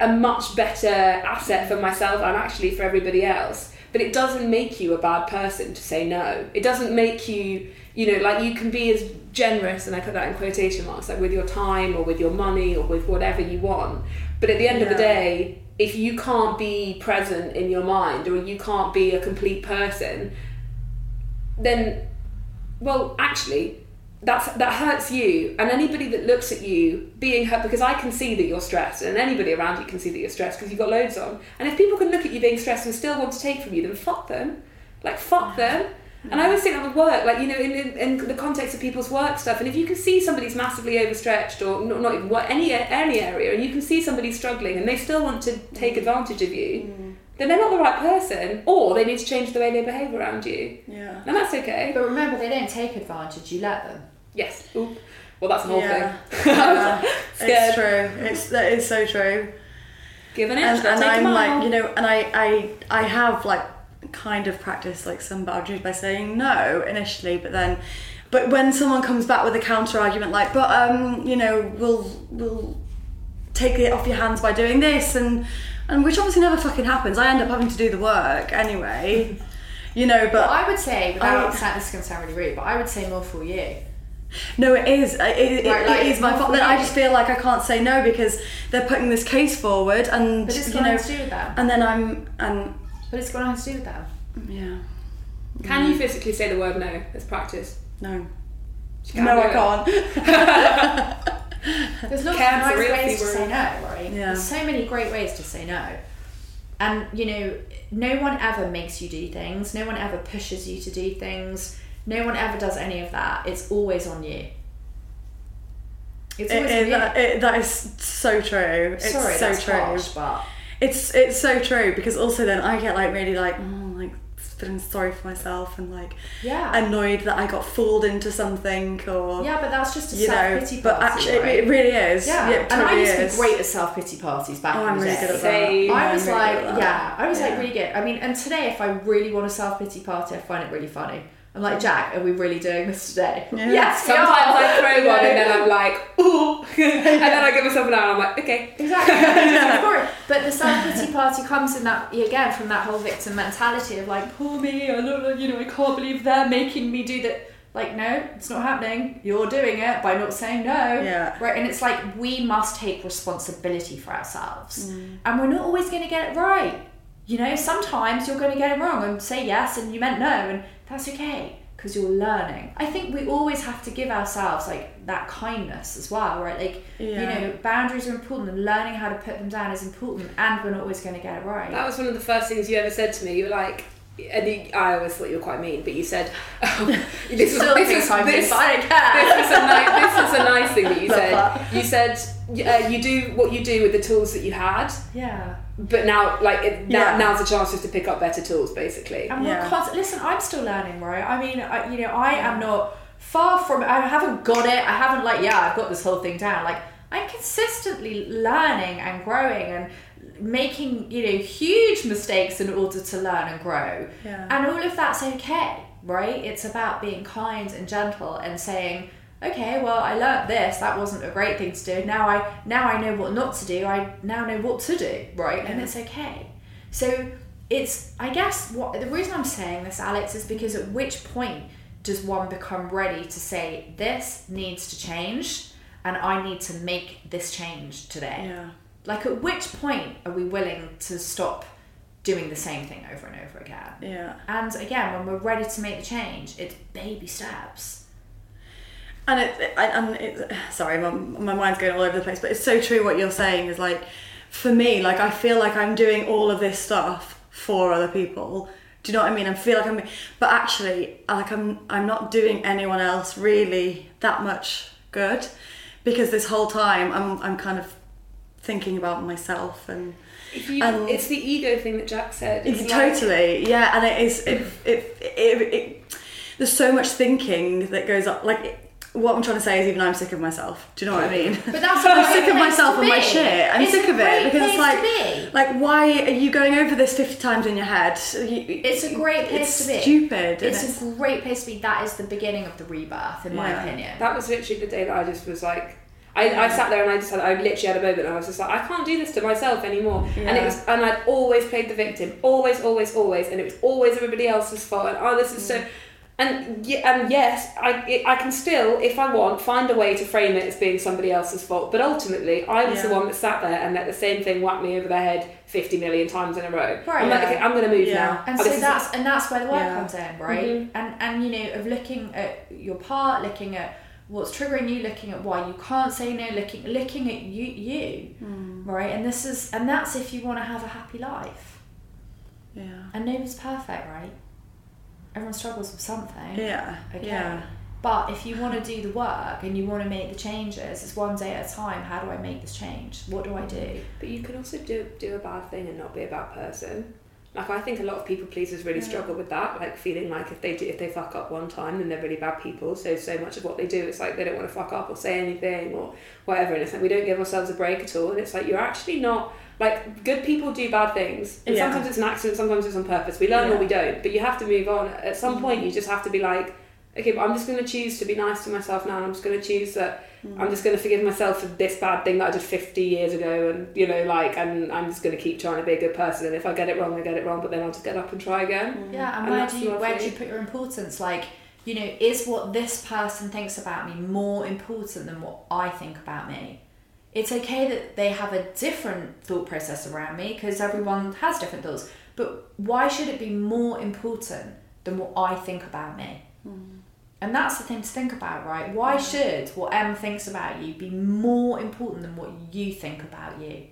a much better asset for myself and actually for everybody else but it doesn't make you a bad person to say no. It doesn't make you you know like you can be as generous and i put that in quotation marks like with your time or with your money or with whatever you want. But at the end of the day if you can't be present in your mind or you can't be a complete person then well actually that's that hurts you. And anybody that looks at you being hurt because I can see that you're stressed and anybody around you can see that you're stressed because you've got loads on. And if people can look at you being stressed and still want to take from you then fuck them. Like fuck them. And I always think that would work like you know in, in, in the context of people's work stuff and if you can see somebody's massively overstretched or not, not even what any any area and you can see somebody struggling and they still want to take mm. advantage of you mm. then they're not the right person or they need to change the way they behave around you. Yeah. and that's okay. But remember, they don't take advantage, you let them. Yes. Oop. Well, that's the whole Yeah. thing. Yeah. It's true. It's that is so true. Give an inch, and, and I'm like, you know, and I, I, I have like kind of practiced like some boundaries by saying no initially, but then, but when someone comes back with a counter argument like, but um, you know, we'll we'll take it off your hands by doing this, and and which obviously never fucking happens. I end up having to do the work anyway, you know. But I would say, without I- this is going to sound really rude, but I would say more for you. No, it is. It, it, Right, like, it is my fault. for Then I just feel like I can't say no because they're putting this case forward, and But it's you know, to do with that. and then I'm and But it's got nothing to do with that. yeah, Can you physically say the word no as practice? no, can't no, I it. can't. There's lots Cancer, of nice real ways to say no, right? Yeah. There's so many great ways to say no. And, you know, no one ever makes you do things. No one ever pushes you to do things. No one ever does any of that. It's always on you. It's always it- on you. that, it- that is so true. It's Sorry, so that's true. harsh, but It's it's so true because also then I get like really like oh, like feeling sorry for myself and like Yeah. annoyed that I got fooled into something or yeah, but that's just a you know. self pity But actually, right? it really is. Yeah, it and I totally used to be great at self pity parties back Oh, in I'm the really day. good at Say- that. I I'm was really like, good at that. yeah, I was like really good. I mean, and today, if I really want a self pity party, I find it really funny. I'm like, Jacq, are we really doing this today? Yeah. Yes, Sometimes are. I throw one and then I'm like, ooh, and then I give myself an hour. and I'm like, okay. Exactly. Of course. But the self pity party comes in that again from that whole victim mentality of like, poor me, I don't know, you know, I can't believe they're making me do that. Like, no, it's not happening. You're doing it by not saying no. Yeah. Right. And it's like we must take responsibility for ourselves, Mm. and we're not always going to get it right. You know, sometimes you're going to get it wrong and say yes and you meant no, and that's okay because you're learning. I think we always have to give ourselves like that kindness as well, right? Like, you know, boundaries are important and learning how to put them down is important, and we're not always going to get it right. That was one of the first things you ever said to me. You were like, and you, I always thought you were quite mean, but you said, oh, this, was, this, think is, I'm this, but I don't care. this, was a ni- this was a nice thing that you said. You said uh, you do what you do with the tools that you had, yeah. But now, like, it, now, Yeah. now's the chance just to pick up better tools, basically. And Yeah. we're constant. Listen, I'm still learning, right? I mean, I, you know, I am not far from. I haven't got it. I haven't like, yeah, I've got this whole thing down. Like, I'm consistently learning and growing and making, you know, huge mistakes in order to learn and grow. Yeah. And all of that's okay, right? It's about being kind and gentle and saying. Okay, well, I learnt this. That wasn't a great thing to do. Now I now I know what not to do. I now know what to do, right? And it's okay. So it's I guess what the reason I'm saying this, Alex, is because at which point does one become ready to say this needs to change and I need to make this change today? Yeah. Like at which point are we willing to stop doing the same thing over and over again? Yeah. And again, when we're ready to make the change, it's baby steps. And it, and it, sorry, my, my mind's going all over the place, but it's so true what you're saying is like, for me, like I feel like I'm doing all of this stuff for other people. Do you know what I mean? I feel like I'm, but actually, like I'm, I'm not doing anyone else really that much good, because this whole time I'm, I'm kind of thinking about myself and. You, And- it's the ego thing that Jacq said. It's like- totally yeah and it is it, it, it, it, there's so much thinking that goes up like what I'm trying to say is even I'm sick of myself. Do you know what I mean? But that's I'm sick of myself and my shit. I'm It's sick of it because it's like, be. like why are you going over this 50 times in your head? You- It's a great place it's to be. Stupid. and It's, a great place to be. That is the beginning of the rebirth, in my opinion. That was literally the day that I just was like, I, I sat there and I just had, I literally had a moment and I was just like, I can't do this to myself anymore. And it was, and I'd always played the victim, always, always, always, and it was always everybody else's fault. And oh, this is so. Mm. And ye- and yes, I I can still, if I want, find a way to frame it as being somebody else's fault. But ultimately, I was the one that sat there and let the same thing whack me over the head fifty million times in a row. Right, I'm like, okay, I'm going to move Yeah. now. and Oh, so this is- that's and that's where the work Yeah. comes in, right? Mm-hmm. And and you know of looking at your part, looking at what's triggering you, looking at why you can't say no, looking looking at you you, hmm. right? And this is and that's if you want to have a happy life. Yeah. And nobody's perfect, right? Everyone struggles with something. Yeah. Okay. Yeah. But if you want to do the work and you want to make the changes, it's one day at a time. How do I make this change? What do I do? But you can also do do a bad thing and not be a bad person. Like I think a lot of people pleasers really struggle with that, like feeling like if they do if they fuck up one time then they're really bad people. So so much of what they do it's like they don't want to fuck up or say anything or whatever and it's like we don't give ourselves a break at all and it's like you're actually not like good people do bad things. And Yeah. sometimes it's an accident, sometimes it's on purpose. We learn or we don't. But you have to move on. At some point you just have to be like okay, but I'm just going to choose to be nice to myself now. I'm just going to choose that Mm. I'm just going to forgive myself for this bad thing that I did 50 years ago, and you know, like, and I'm just going to keep trying to be a good person. And if I get it wrong, I get it wrong, but then I'll just get up and try again. Yeah, and, And where do you where do you put your importance? Like, you know, is what this person thinks about me more important than what I think about me? It's okay that they have a different thought process around me because everyone has different thoughts. But why should it be more important than what I think about me? Hmm. And that's the thing to think about, right? Why should what Em thinks about you be more important than what you think about you?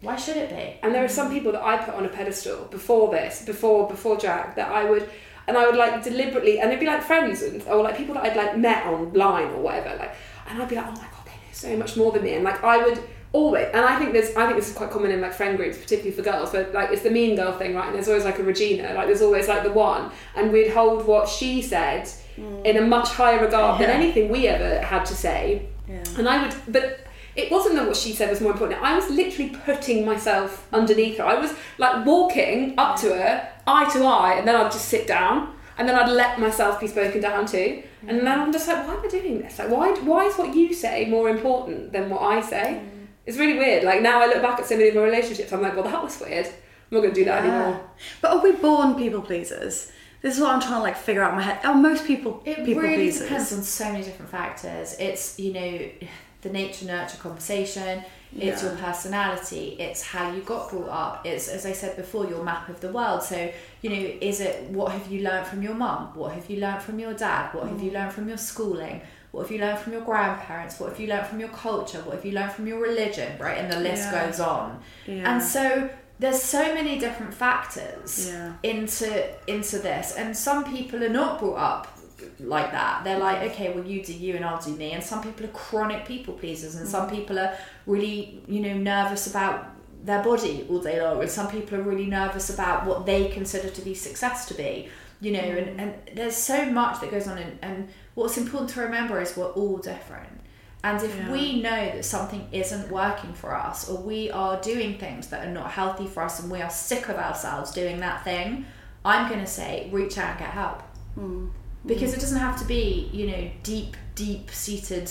Why should it be? And there are some people that I put on a pedestal before this, before before Jacq, that I would, and I would like deliberately, and it'd be like friends and or like people that I'd like met online or whatever, like, and I'd be like, oh my god, so much more than me, and like I would always, and I think this, I think this is quite common in like friend groups, particularly for girls, but like it's the mean girl thing, right? And there's always like a Regina, like there's always like the one, and we'd hold what she said mm. in a much higher regard than anything we ever had to say, Yeah. and I would, but it wasn't that what she said was more important. I was literally putting myself underneath her. I was like walking up to her, eye to eye, and then I'd just sit down, and then I'd let myself be spoken down to. And then I'm just like, why am I doing this? Like, why? Why is what you say more important than what I say? Mm. It's really weird. Like now I look back at so many of my relationships, I'm like, well, that was weird. I'm not going to do that anymore. But are we born people pleasers? This is what I'm trying to like figure out in my head. Are most people It people really pleasers? depends on so many different factors. It's you know the nature nurture conversation. It's Yeah. your personality. It's how you got brought up. It's as I said before, your map of the world. So you know, is it what have you learned from your mum? What have you learned from your dad? What have you mm. learned from your schooling? What have you learned from your grandparents? What have you learned from your culture? What have you learned from your religion? Right, and the list Yeah. goes on. Yeah. And so there's so many different factors into into this and some people are not brought up like that. They're like okay well you do you and i'll do me. And some people are chronic people pleasers and some mm. people are really you know nervous about their body all day long and some people are really nervous about what they consider to be success to be you know and, mm. and there's so much that goes on and, and what's important to remember is we're all different. And if Yeah. we know that something isn't working for us, or we are doing things that are not healthy for us, and we are sick of ourselves doing that thing, I'm going to say reach out and get help. Mm. Because mm. it doesn't have to be, you know, deep, deep seated,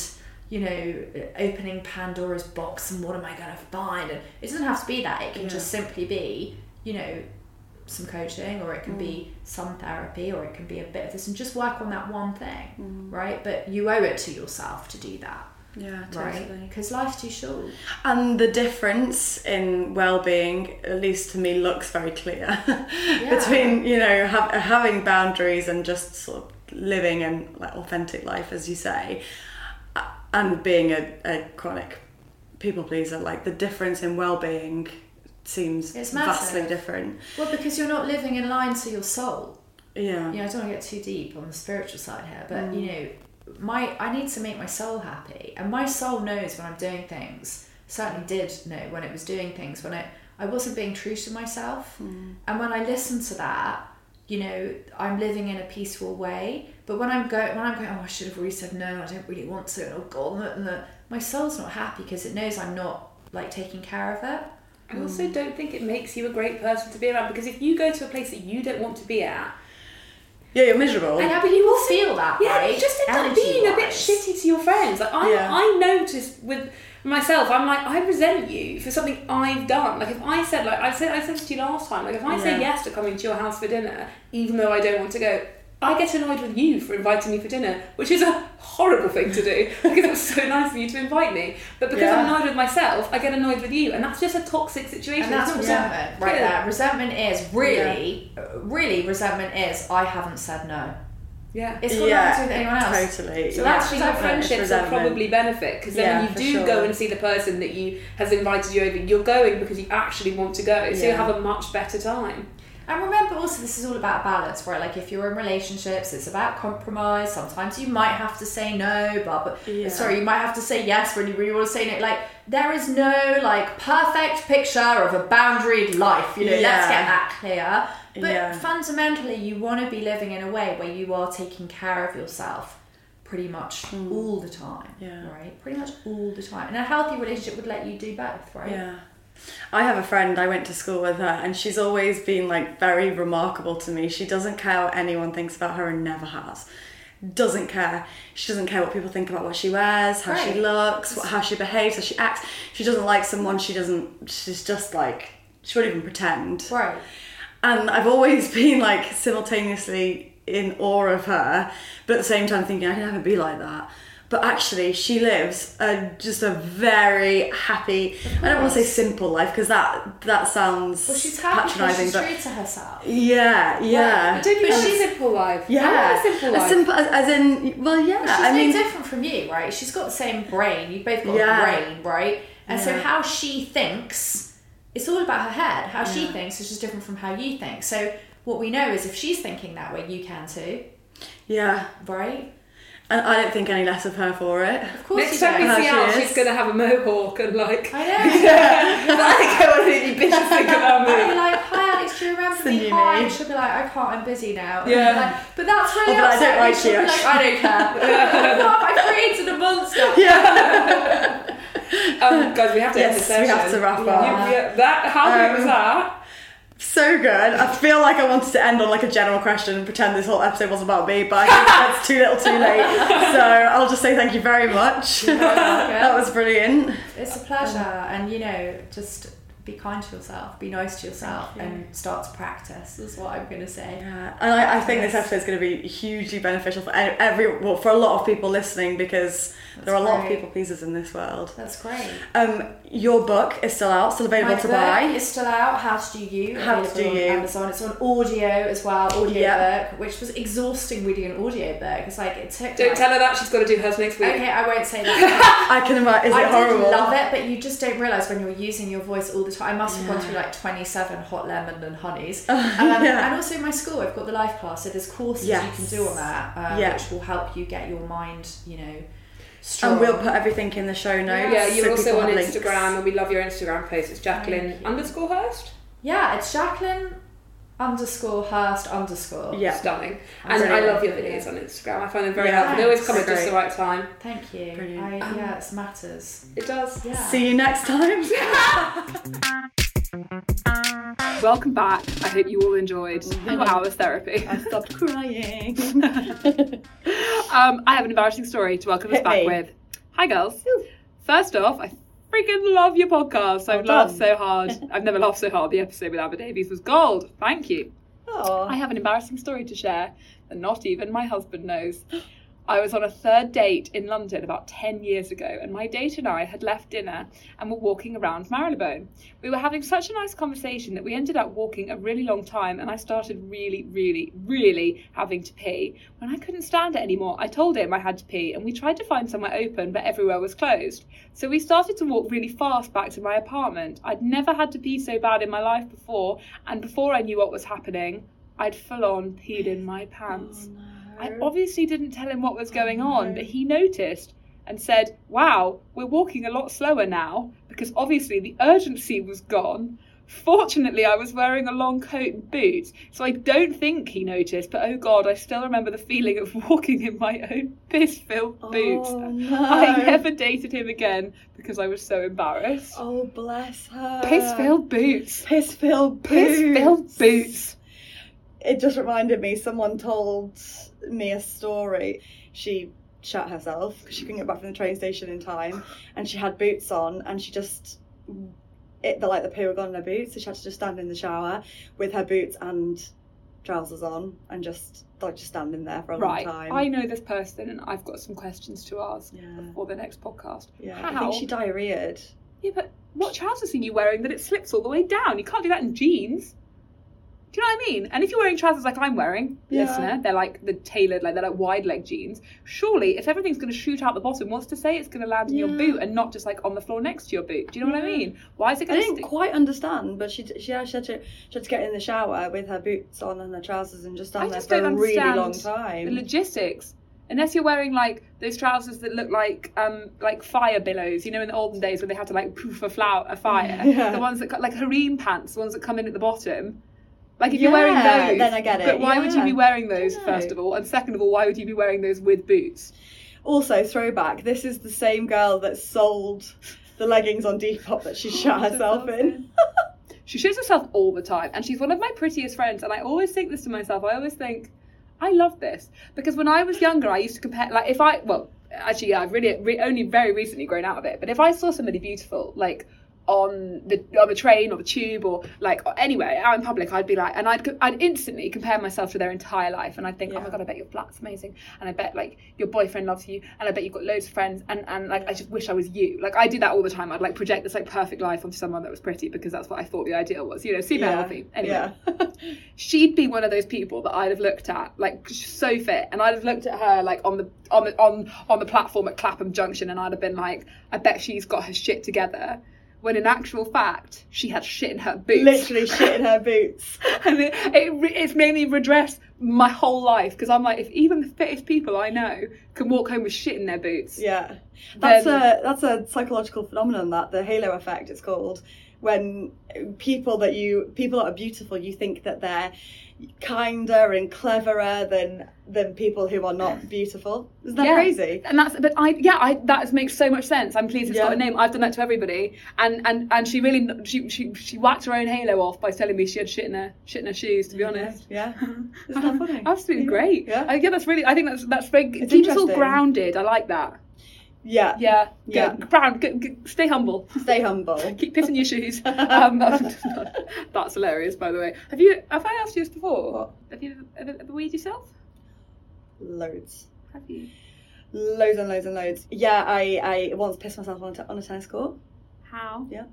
you know, opening Pandora's box and what am I going to find? And it doesn't have to be that. It can just simply be, you know, some coaching or it can be mm. some therapy or it can be a bit of this and just work on that one thing, mm. right? But you owe it to yourself to do that. yeah, Right, totally. because life's too short. And the difference in well-being, at least to me, looks very clear between you know ha- having boundaries and just sort of living an like authentic life, as you say, and being a, a chronic people pleaser. Like the difference in well-being seems It's vastly different. Well, because you're not living in line to your soul. Yeah. You know, I don't want to get too deep on the spiritual side here, but mm. you know, my I need to make my soul happy, and my soul knows when I'm doing things. Certainly did know when it was doing things when it I wasn't being true to myself, mm. and when I listened to that, you know, I'm living in a peaceful way. But when I'm going, when I'm going, oh, I should have really said no. I don't really want to. Oh God, and the, my soul's not happy because it knows I'm not like taking care of it. I also don't think it makes you a great person to be around because if you go to a place that you don't want to be at, Yeah, you're miserable. And Yeah, but you will feel that, yeah, right? you just end up being a bit shitty to your friends. Like I, Yeah. I noticed with myself, I'm like, I resent you for something I've done. Like if I said, like I said, I said this to you last time. Like if I say yes to coming to your house for dinner, even though I don't want to go. I get annoyed with you for inviting me for dinner, which is a horrible thing to do because it was so nice of you to invite me. But because I'm annoyed with myself, I get annoyed with you, and that's just a toxic situation. And that's resentment, right Yeah. there. Resentment is really, really, resentment is I haven't said no. Yeah. It's got yeah, nothing to do with anyone else. Totally. So yeah. actually, your friendships will probably benefit because then Yeah, when you do sure. go and see the person that you has invited you over, you're going because you actually want to go, so you Yeah. have a much better time. And remember also, this is all about balance, right? Like if you're in relationships, it's about compromise. Sometimes you might have to say no, but, but Yeah. sorry, you might have to say yes when you really want to say no. Like there is no like perfect picture of a boundaried life. You know, let's Yeah. get that clear. But Yeah. fundamentally, you want to be living in a way where you are taking care of yourself pretty much all the time. Mm. Yeah. Right? Pretty much all the time. And a healthy relationship would let you do both, right? Yeah. I have a friend, I went to school with her, and she's always been like very remarkable to me. She doesn't care what anyone thinks about her and never has. doesn't care. She doesn't care what people think about what she wears, how she looks, what, how she behaves, how she acts. She doesn't like someone. She doesn't. She's just like she won't even pretend. Right. And I've always been like simultaneously in awe of her, but at the same time thinking I can never be like that. But actually, she lives a, just a very happy. I don't want to say simple life because that that sounds Well, she's happy patronising, she's but true to herself. yeah, yeah. Think But she's she's- simple life. Yeah, I want a simple life. simple as, as in, well, yeah. She's I no mean, different from you, right? She's got the same brain. You've both got Yeah. a brain, right? And so how she thinks, it's all about her head. How she thinks is just different from how you think. So what we know is if she's thinking that way, you can too, yeah, right? and I don't think any less of her for it. Of course Next you time we don't. How see she her, is. she's going to have a mohawk and like. I know. I don't care what any bitches think about I'll be me. like, hi Alex, do you remember the me? new Hi. me. And she'll be like, I can't, I'm busy now. And Yeah. Like, but that's really I'll be like, I don't like you. be like, I don't care. What? I created a monster. Um, guys, we have to end Yes, the we session. have to wrap You- up. yeah, that, how good Um, was that? So good. I feel like I wanted to end on like a general question and pretend this whole episode was about me, but I think that's too little, too late. So I'll just say thank you very much. that was brilliant. It's a pleasure, and you know, just be kind to yourself, be nice to yourself, and start to practice. Is what I'm going to say. Yeah, and I, I think this episode is going to be hugely beneficial for every, well, for a lot of people listening because there are a lot of people pleasers in this world. That's great. Um, your book is still out, still available My to book buy. It's still out. How to do you? How to available Do You. on Amazon. It's on audio as well. Audio Yeah. book, which was exhausting reading an audio book. It's like it took. Don't like- tell her that, she's got to do hers next week. Okay, I won't say that. I can imagine. Is I it horrible? did love it, but you just don't realise when you're using your voice all the time. I must have gone through like 27 hot lemon and honeys. um, yeah. And also in my school, I've got the life class, so there's courses you can do on that, um, Yeah. which will help you get your mind, you know, strong. And we'll put everything in the show notes. Yeah, you're so also people on have links. Instagram, and we love your Instagram posts. It's Jacqueline underscore Hurst. Yeah, it's Jacqueline underscore Hurst underscore. Yeah. Stunning. And I love your videos on Instagram. I find them very Yeah, helpful. They always come at just the right time. Thank you. Brilliant. I, yeah, it matters. It does. Yeah. See you next time. Welcome back. I hope you all enjoyed your hours therapy. I stopped crying. Um, I have an embarrassing story to welcome us back me. with. Hi, girls. First off, I freaking love your podcast. I've Well laughed so hard. I've never laughed so hard. The episode with Amber Davies was gold. Thank you. Oh, I have an embarrassing story to share that not even my husband knows. I was on a third date in London about 10 years ago, and my date and I had left dinner and were walking around Marylebone. We were having such a nice conversation that we ended up walking a really long time, and I started really, really, really having to pee. When I couldn't stand it anymore, I told him I had to pee, and we tried to find somewhere open, but everywhere was closed. So we started to walk really fast back to my apartment. I'd never had to pee so bad in my life before, and before I knew what was happening, I'd full on peed in my pants. Oh, I obviously didn't tell him what was going on, but he noticed and said, Wow, we're walking a lot slower now because obviously the urgency was gone. Fortunately, I was wearing a long coat and boots, so I don't think he noticed, but oh god, I still remember the feeling of walking in my own piss filled oh, boots. Oh, no. I never dated him again because I was so embarrassed. Oh, bless her. Piss filled boots. Piss filled boots. Piss filled boots. It just reminded me. Someone told me a story. She shut herself because she couldn't get back from the train station in time, and she had boots on, and she just it the like the poo had gone in her boots, so she had to just stand in the shower with her boots and trousers on, and just like just standing there for a Right. long time. I know this person and I've got some questions to ask Yeah. before the next podcast. Yeah, How? I think she diarrheaed. Yeah, but what trousers are you wearing that it slips all the way down? You can't do that in jeans. Do you know what I mean? And if you're wearing trousers like I'm wearing, Yeah. listener, they're like the tailored, like they're like wide leg jeans. Surely, if everything's going to shoot out the bottom, what's to say it's going to land in your boot and not just like on the floor next to your boot? Do you know what I mean? Why is it I going to didn't stick? quite understand, but she she, yeah, she, had to, she had to get in the shower with her boots on and her trousers and just I stand there just for a really long the time. logistics. Unless you're wearing like those trousers that look like um like fire billows, you know, in the olden days when they had to like poof a flower a fire. Yeah. The ones that like harem pants, the ones that come in at the bottom. Like if you're wearing those, then I get it, But why would you be wearing those first of all, and second of all, why would you be wearing those with boots? Also, throwback. This is the same girl that sold the leggings on Depop that she oh, shot herself in. She shows herself all the time, and she's one of my prettiest friends. And I always think this to myself. I always think, I love this because when I was younger, I used to compare. Like if I well, actually, yeah, I've really re- only very recently grown out of it. But if I saw somebody beautiful, like on the on the train or the tube or like anywhere out in public, I'd be like, and I'd I'd instantly compare myself to their entire life, and I'd think, oh my Yeah. god, I bet your flat's amazing, and I bet like your boyfriend loves you, and I bet you've got loads of friends, and and like I just wish I was you. Like I do that all the time. I'd like project this like perfect life onto someone that was pretty because that's what I thought the ideal was. You know, super Yeah. healthy. Anyway, Yeah. she'd be one of those people that I'd have looked at, like so fit, and I'd have looked at her like on the on the on on the platform at Clapham Junction, and I'd have been like, I bet she's got her shit together. When in actual fact, she had shit in her boots. Literally shit in her boots. and it, it, it's made me redress my whole life because I'm like, if even the fittest people I know can walk home with shit in their boots, Yeah, that's Then- a that's a psychological phenomenon that the halo effect it's called. When people that you people that are beautiful, you think that they're kinder and cleverer than than people who are not beautiful. Isn't that Yeah. crazy? And that's but I yeah I that makes so much sense. I'm pleased it's Yeah. got a name. I've done that to everybody, and and and she really she she she whacked her own halo off by telling me she had shit in her shit in her shoes. To be honest. Yeah, isn't that funny? Absolutely great. Yeah. I, yeah, that's really. I think that's that's very. It's keep us all grounded. I like that. Yeah, Yeah. Yeah. Good. Ground. Good, good. Stay humble. Stay humble. Keep pissing your shoes. Um, that's hilarious, by the way. Have you? Have I asked you this before? What? Have you ever, ever weed yourself? Loads. Have you? Loads and loads and loads. Yeah, I, I once pissed myself on a, t- on a tennis court. How? Yeah.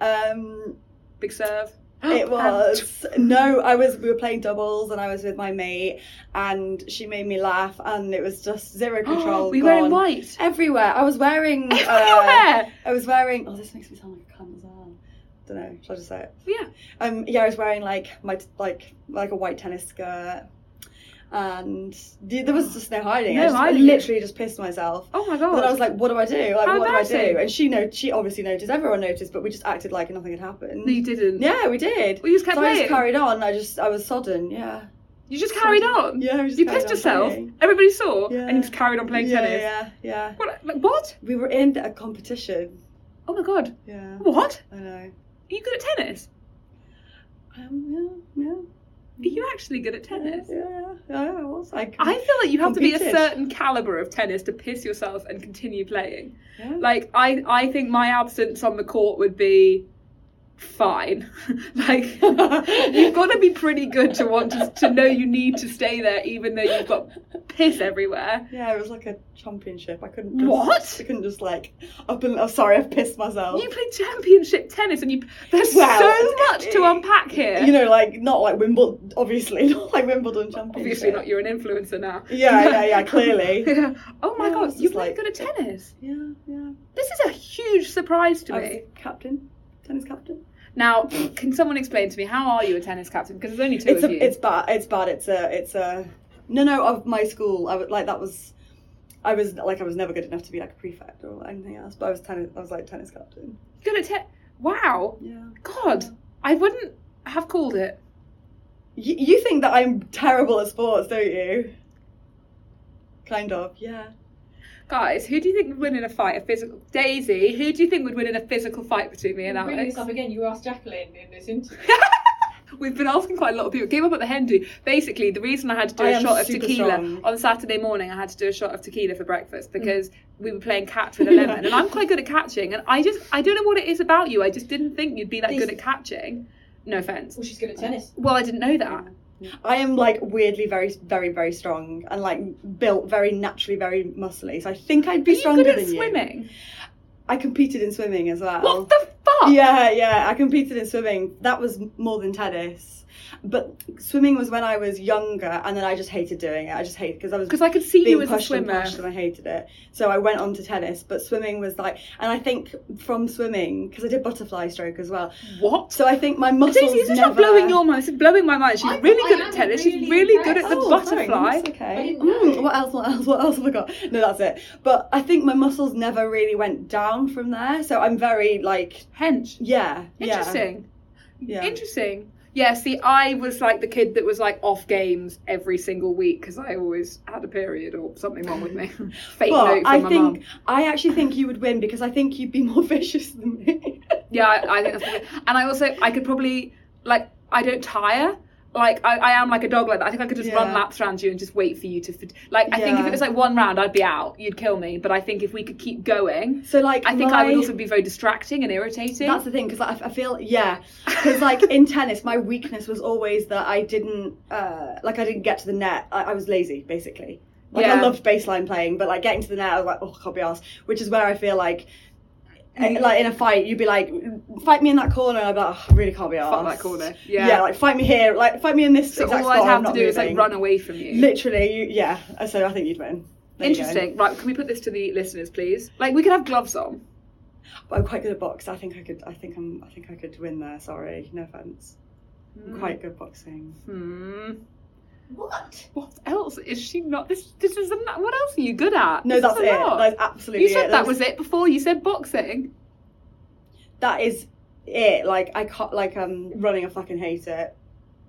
Um, Big serve. It was no, I was we were playing doubles and I was with my mate and she made me laugh and it was just zero control. We were in white? Everywhere. I was wearing uh, Everywhere? I was wearing oh this makes me sound like a cunt as well. Don't know, shall I just say it? Yeah. Um yeah, I was wearing like my like like a white tennis skirt and th- there was just no hiding. No I, just, I literally just pissed myself. Oh my And god. then I was like, what do I do? Like, How what do I do? And she know she obviously noticed. Everyone noticed, but we just acted like nothing had happened. No, you didn't. Yeah, we did. We just kept so I just carried on. I just I was sodden. Yeah. You just carried on. Yeah, You pissed yourself. playing. Everybody saw, Yeah. and you just carried on playing yeah, tennis. Yeah, yeah. What? Like, what? We were in a competition. Oh my god. Yeah. What? I know. Are you good at tennis? Um, yeah, yeah. Are you actually good at tennis? Yeah, yeah, yeah, I was. I, I feel like you have to be a certain caliber of tennis to piss yourself and continue playing. Yeah. Like I, I think my absence on the court would be fine. like you've got to be pretty good to want to, to know you need to stay there, even though you've got piss everywhere. Yeah, it was like a championship. I couldn't. Just, What? I couldn't just like up and. Oh, sorry, I've pissed myself. You play championship tennis, and you there's Well, so much to unpack here. You know, like not like Wimbledon, obviously, not like Wimbledon championship. Obviously not. You're an influencer now. Yeah, yeah, yeah. Clearly. Yeah. Oh my Yeah, god, just really like- good at tennis. Yeah, yeah. This is a huge surprise to I me. captain, tennis captain. Now, can someone explain to me how are you a tennis captain? Because there's only two It's of a, you. it's bad. It's bad. It's a, it's a. No, no. Of my school, I would like that was. I was like I was never good enough to be like a prefect or anything else, but I was tennis. I was like tennis captain. good at tennis. Wow. Yeah. God, I wouldn't have called it. You, you think that I'm terrible at sports, don't you? Kind of. Yeah. Guys, who do you think would win in a fight? A physical Daisy. Who do you think would win in a physical fight between me and Bringing Alex? this up again, you asked Jacqueline in this interview. We've been asking quite a lot of people. Came up at the hen. Basically, the reason I had to do I a shot of tequila strong. on Saturday morning, I had to do a shot of tequila for breakfast mm. because we were playing catch with a lemon, and I'm quite good at catching. And I just, I don't know what it is about you. I just didn't think you'd be that good at catching. No offense. well, she's good at tennis. Well, I didn't know that. I am like weirdly very, very, very strong and like built very naturally, very muscly. So I think I'd be Are you stronger good at than you. swimming? I competed in swimming as well. What the fuck? Yeah, yeah, I competed in swimming. That was more than tennis. But swimming was when I was younger, and then I just hated doing it. I just hated because I was Because I could see being you as a pushed and swimmer. and I hated it. So I went on to tennis. But swimming was like, and I think from swimming because I did butterfly stroke as well. What? So I think my muscles Daisy, is this never. not blowing your mind? This is blowing my mind. She's I- really I good at tennis. She's really really good at the impressed. Oh, sorry, butterfly. that's okay. Mm, what else? What else? What else have I got? No, that's it. But I think my muscles never really went down from there. So I'm very like, Hench. yeah, yeah. Interesting. Yeah. Interesting. Yeah, see, I was like the kid that was like off games every single week because I always had a period or something wrong with me. Fake But note from I my think mum. I actually think you would win because I think you'd be more vicious than me. Yeah, I, I think that's probably. And I also, I could probably, like, I don't tire. Like I, I am like a dog like that. I think I could just run laps around you and just wait for you to like. I think if it was like one round, I'd be out. You'd kill me. But I think if we could keep going, So like, I think I would also be very distracting and irritating. That's the thing, because I, I feel yeah, because like in tennis, my weakness was always that I didn't uh, like I didn't get to the net. I, I was lazy, basically. Like I loved baseline playing, but like getting to the net, I was like, oh, I can't be arsed. Which is where I feel like. Like in a fight, you'd be like, "Fight me in that corner," I'd be like, oh, "I really can't be arsed." Fuck that corner. Yeah. yeah, like fight me here, like fight me in this so exact all I'd spot. I'm have to not do is like moving. run away from you. Literally, you, yeah. So I think you'd win. There you go. Interesting. Right, can we put this to the listeners, please? Like, we could have gloves on. But I'm quite good at box. I think I could. I think I'm. I think I could win there. Sorry, no offense. I'm quite good boxing. Hmm. What? What else is she not? This. This is. A, what else are you good at? No, This that's it. lot. That's absolutely You said it. that was it before. You said boxing. That is it. Like I can't. Like I'm um, running. I fucking hate it.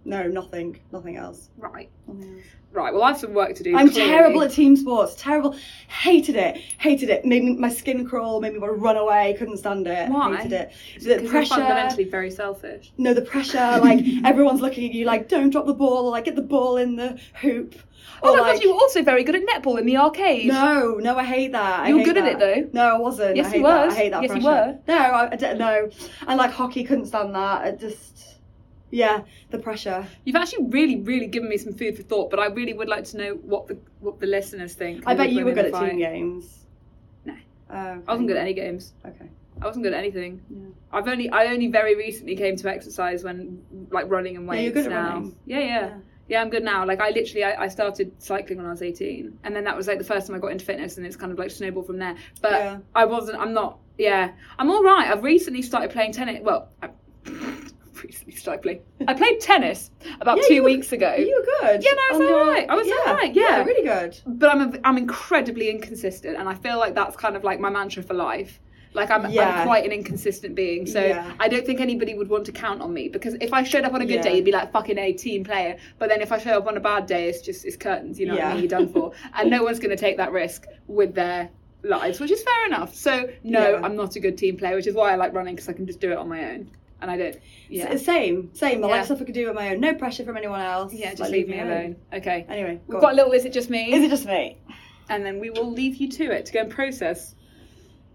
No, nothing. Nothing else. Right. Nothing else. Right. Well, I have some work to do. I'm clearly. terrible at team sports. Terrible. Hated it. Hated it. Made me, my skin crawl. Made me want to run away. Couldn't stand it. Why? Hated it. The 'Cause you're pressure. fundamentally very selfish. No, the pressure. Like everyone's looking at you. Like don't drop the ball. Or like get the ball in the hoop. Oh Or, my like, god, you were also very good at netball in the arcade. No, no, I hate that. I You were good at it, though. No, I wasn't. Yes, I hate you that. was. I hate that Yes, you were. No, I, I don't know. And like hockey, couldn't stand that. It just, yeah, the pressure. You've actually really, really given me some food for thought, but I really would like to know what the what the listeners think. I bet you were good at team games. No. Oh, okay. I wasn't good at any games. Okay. I wasn't good at anything. Yeah. I've only I only very recently came to exercise when like running and Yeah, weights at now. running. Yeah, yeah. Yeah, I'm good now. Like I literally I, I started cycling when I was 18 and then that was like the first time I got into fitness and it's kind of like snowballed from there. But Yeah. I wasn't I'm not yeah. I'm all right. I've recently started playing tennis. Well, I recently started. I played tennis about Yeah, 2 you were- weeks ago. You were good. Yeah, no, I was alright. I was alright, yeah. really good. but I'm a, I'm incredibly inconsistent, and I feel like that's kind of like my mantra for life. Like I'm, Yeah. I'm quite an inconsistent being, so Yeah. I don't think anybody would want to count on me because if I showed up on a good Yeah. day, you'd be like fucking a team player. But then if I show up on a bad day, it's just it's curtains, you know what I mean? You're done for, and no one's going to take that risk with their lives, which is fair enough. So no, Yeah. I'm not a good team player, which is why I like running because I can just do it on my own, and I don't. Yeah, S- Same, same. I Yeah. like stuff I could do on my own. No pressure from anyone else. yeah, just Like, leave me alone. Okay. Anyway, We've go got a little. Is it just me? Is it just me? and then we will leave you to it to go and process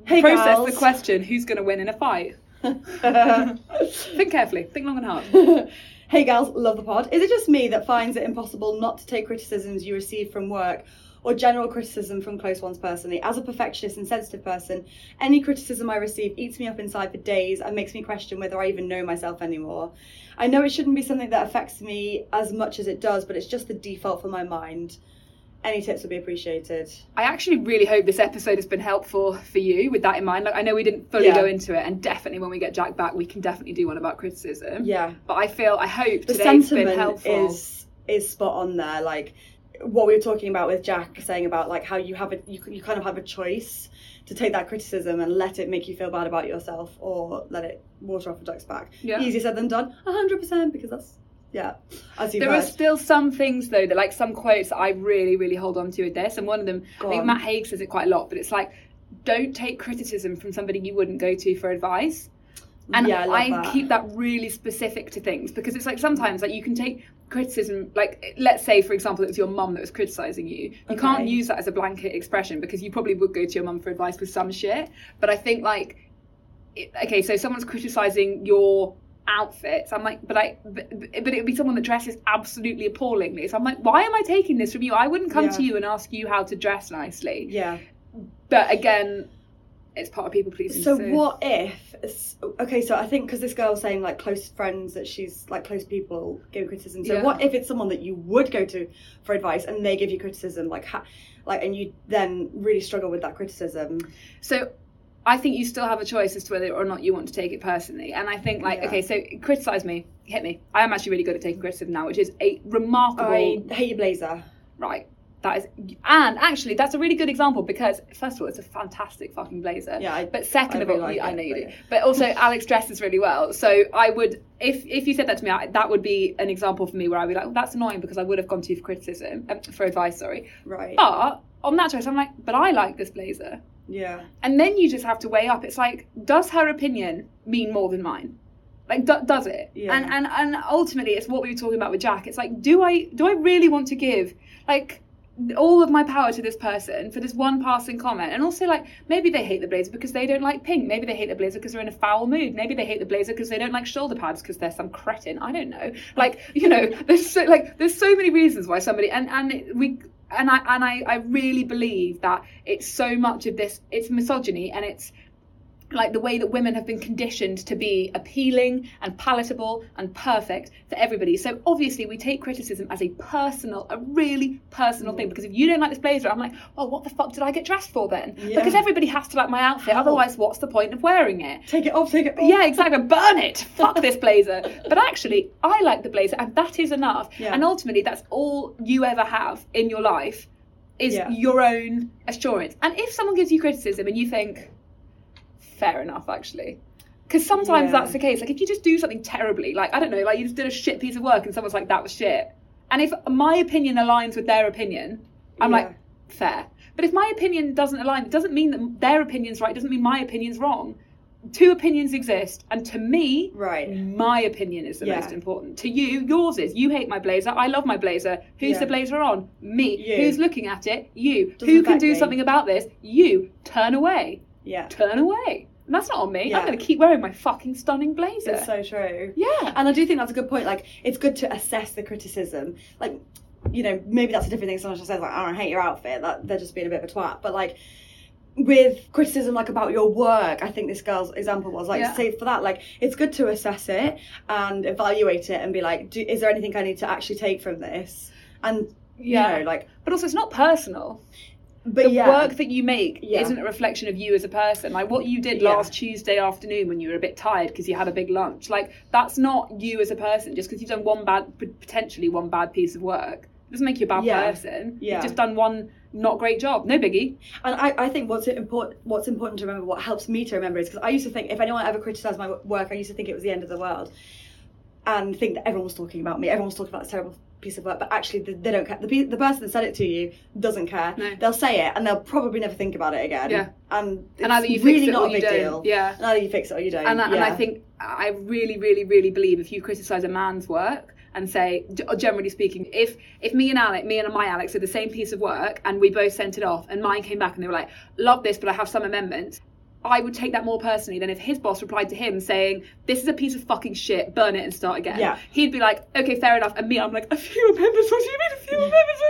Hey, process gals. the question who's going to win in a fight think carefully think long and hard hey gals, love the pod. Is it just me that finds it impossible not to take criticisms you receive from work or general criticism from close ones personally? As a perfectionist and sensitive person, any criticism I receive eats me up inside for days and makes me question whether I even know myself anymore. I know it shouldn't be something that affects me as much as it does, but it's just the default for my mind. Any tips would be appreciated. i actually really hope this episode has been helpful for you with that in mind like i know we didn't fully Yeah. go into it and definitely when we get Jacq back we can definitely do one about criticism Yeah. but i feel i hope the today's been helpful is is spot on there like what we were talking about with Jacq saying about like how you have a you, you kind of have a choice to take that criticism and let it make you feel bad about yourself or let it water off a duck's back Yeah. easier said than done 100% because that's yeah as you've there are still some things though that like some quotes that I really really hold on to with this and one of them Go I think on. Matt Haig says it quite a lot but it's like don't take criticism from somebody you wouldn't go to for advice and Yeah, I I, that. keep that really specific to things because it's like sometimes like you can take criticism like let's say for example it was your mum that was criticizing you. You can't use that as a blanket expression because you probably would go to your mum for advice with some shit. But I think like it- okay so someone's criticizing your outfits i'm like but i but, but it would be someone that dresses absolutely appallingly. So i'm like why am i taking this from you? I wouldn't come Yeah. to you and ask you how to dress nicely. Yeah. But again it's part of people pleasing so what if okay so i think because this girl's saying like close friends that she's like close people give criticism so Yeah. what if it's someone that you would go to for advice and they give you criticism like ha- like and you then really struggle with that criticism so I think you still have a choice as to whether or not you want to take it personally. And I think, like, Yeah. okay, so criticize me, hit me. I am actually really good at taking criticism now, which is a remarkable. i hate your blazer Right. That is, and actually, that's a really good example because first of all, it's a fantastic fucking blazer. Yeah, I- but second I of all, really like I it, know you but do. yeah. But also, Alex dresses really well, so I would, if if you said that to me, I, that would be an example for me where I'd be like, well, that's annoying because I would have gone to you for criticism, um, for advice, sorry. right But on that choice, I'm like, but I like this blazer, yeah and then you just have to weigh up. It's like, does her opinion mean more than mine? Like, do, does it? Yeah. And and and ultimately, it's what we were talking about with Jacq. It's like, do I do I really want to give like all of my power to this person for this one passing comment? And also, like, maybe they hate the blazer because they don't like pink. Maybe they hate the blazer because they're in a foul mood. Maybe they hate the blazer because they don't like shoulder pads because they're some cretin. I don't know. Like, you know, there's so like there's so many reasons why somebody and and we. And I and I, I really believe that it's so much of this it's misogyny and it's like the way that women have been conditioned to be appealing and palatable and perfect for everybody. So obviously we take criticism as a personal, a really personal thing. Because if you don't like this blazer, I'm like, well, what the fuck did I get dressed for then? Yeah. Because everybody has to like my outfit. Otherwise, what's the point of wearing it? Take it off, take it off. Yeah, exactly. Burn it. Fuck this blazer. But actually, I like the blazer, and that is enough. Yeah. And ultimately, that's all you ever have in your life is Yeah. your own assurance. And if someone gives you criticism and you think, fair enough, actually. Because sometimes Yeah. that's the case. Like if you just do something terribly, like I don't know, like you just did a shit piece of work and someone's like, that was shit. And if my opinion aligns with their opinion, I'm Yeah. like, fair. But if my opinion doesn't align, it doesn't mean that their opinion's right. It doesn't mean my opinion's wrong. Two opinions exist, and to me, Right. my opinion is the Yeah. most important. To you, yours is. You hate my blazer. I love my blazer. Who's Yeah. the blazer on? Me. You. Who's looking at it? You. Doesn't Who can do me. something about this? You. Turn away. Yeah. Turn away. And that's not on me. Yeah. I'm going to keep wearing my fucking stunning blazer. It's so true. Yeah. And I do think that's a good point. Like, it's good to assess the criticism. Like, you know, maybe that's a different thing. Someone just says like, "Oh, I hate your outfit." That they're just being a bit of a twat. But like, with criticism like about your work, I think this girl's example was like, Yeah. say for that, like, it's good to assess it and evaluate it and be like, do, is there anything I need to actually take from this? And Yeah. you know, like, But also, it's not personal. But the yeah, work that you make Yeah. isn't a reflection of you as a person. Like what you did Yeah. last Tuesday afternoon when you were a bit tired because you had a big lunch. Like that's not you as a person. Just because you've done one bad, potentially one bad piece of work, doesn't make you a bad person. Yeah. You've just done one not great job. No biggie. And I, I think what's important what's important to remember, what helps me to remember is because I used to think if anyone ever criticised my work, I used to think it was the end of the world, and think that everyone was talking about me, everyone was talking about this terrible piece of work, but actually they, they don't care. The, the person that said it to you doesn't care. No. They'll say it and they'll probably never think about it again. Yeah. And it's And either you really it not a big deal. Yeah. And either you fix it or you don't. and, I, and I think I really, really, really believe if you criticise a man's work and say, uh, generally speaking, if if me and Alex, me and my Alex did the same piece of work and we both sent it off, and mine came back and they were like, love this, but I have some amendments. I would take that more personally than if his boss replied to him saying, "This is a piece of fucking shit. Burn it and start again." Yeah. He'd be like, "Okay, fair enough." And me, I'm like, "A few amendments? What do you mean a few amendments?"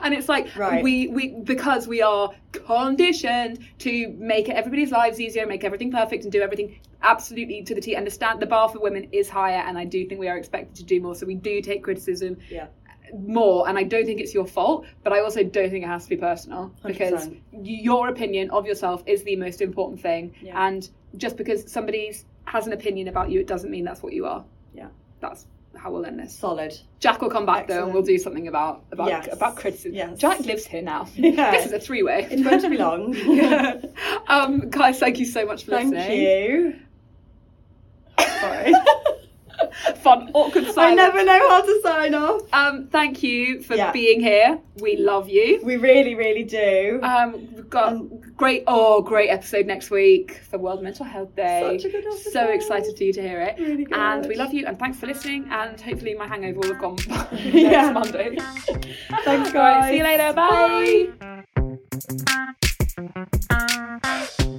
And it's like Right. we we because we are conditioned to make everybody's lives easier, make everything perfect, and do everything absolutely to the T. Understand the bar for women is higher, and I do think we are expected to do more. So we do take criticism Yeah. More, and I don't think it's your fault, but I also don't think it has to be personal because 100%. your opinion of yourself is the most important thing. Yeah. And just because somebody has an opinion about you, it doesn't mean that's what you are. Yeah. That's how we'll end this. Solid. Jacq will come back though, and we'll do something about about Yes. about criticism. Yes. Jacq lives here now. Yeah. This is a three way. It's going to be long. um, guys, thank you so much for Thank listening. you. Sorry. Fun, awkward silence. I never know how to sign off. Um, thank you for Yeah. being here. We love you. We really, really do. Um, we've got Um, great, oh, great episode next week for World Mental Health Day. Such a good episode. So excited for you to hear it. Really good. And we love you, and thanks for listening. And hopefully, my hangover will have gone by Yeah. next Monday. Thanks, guys. Right, see you later. Bye.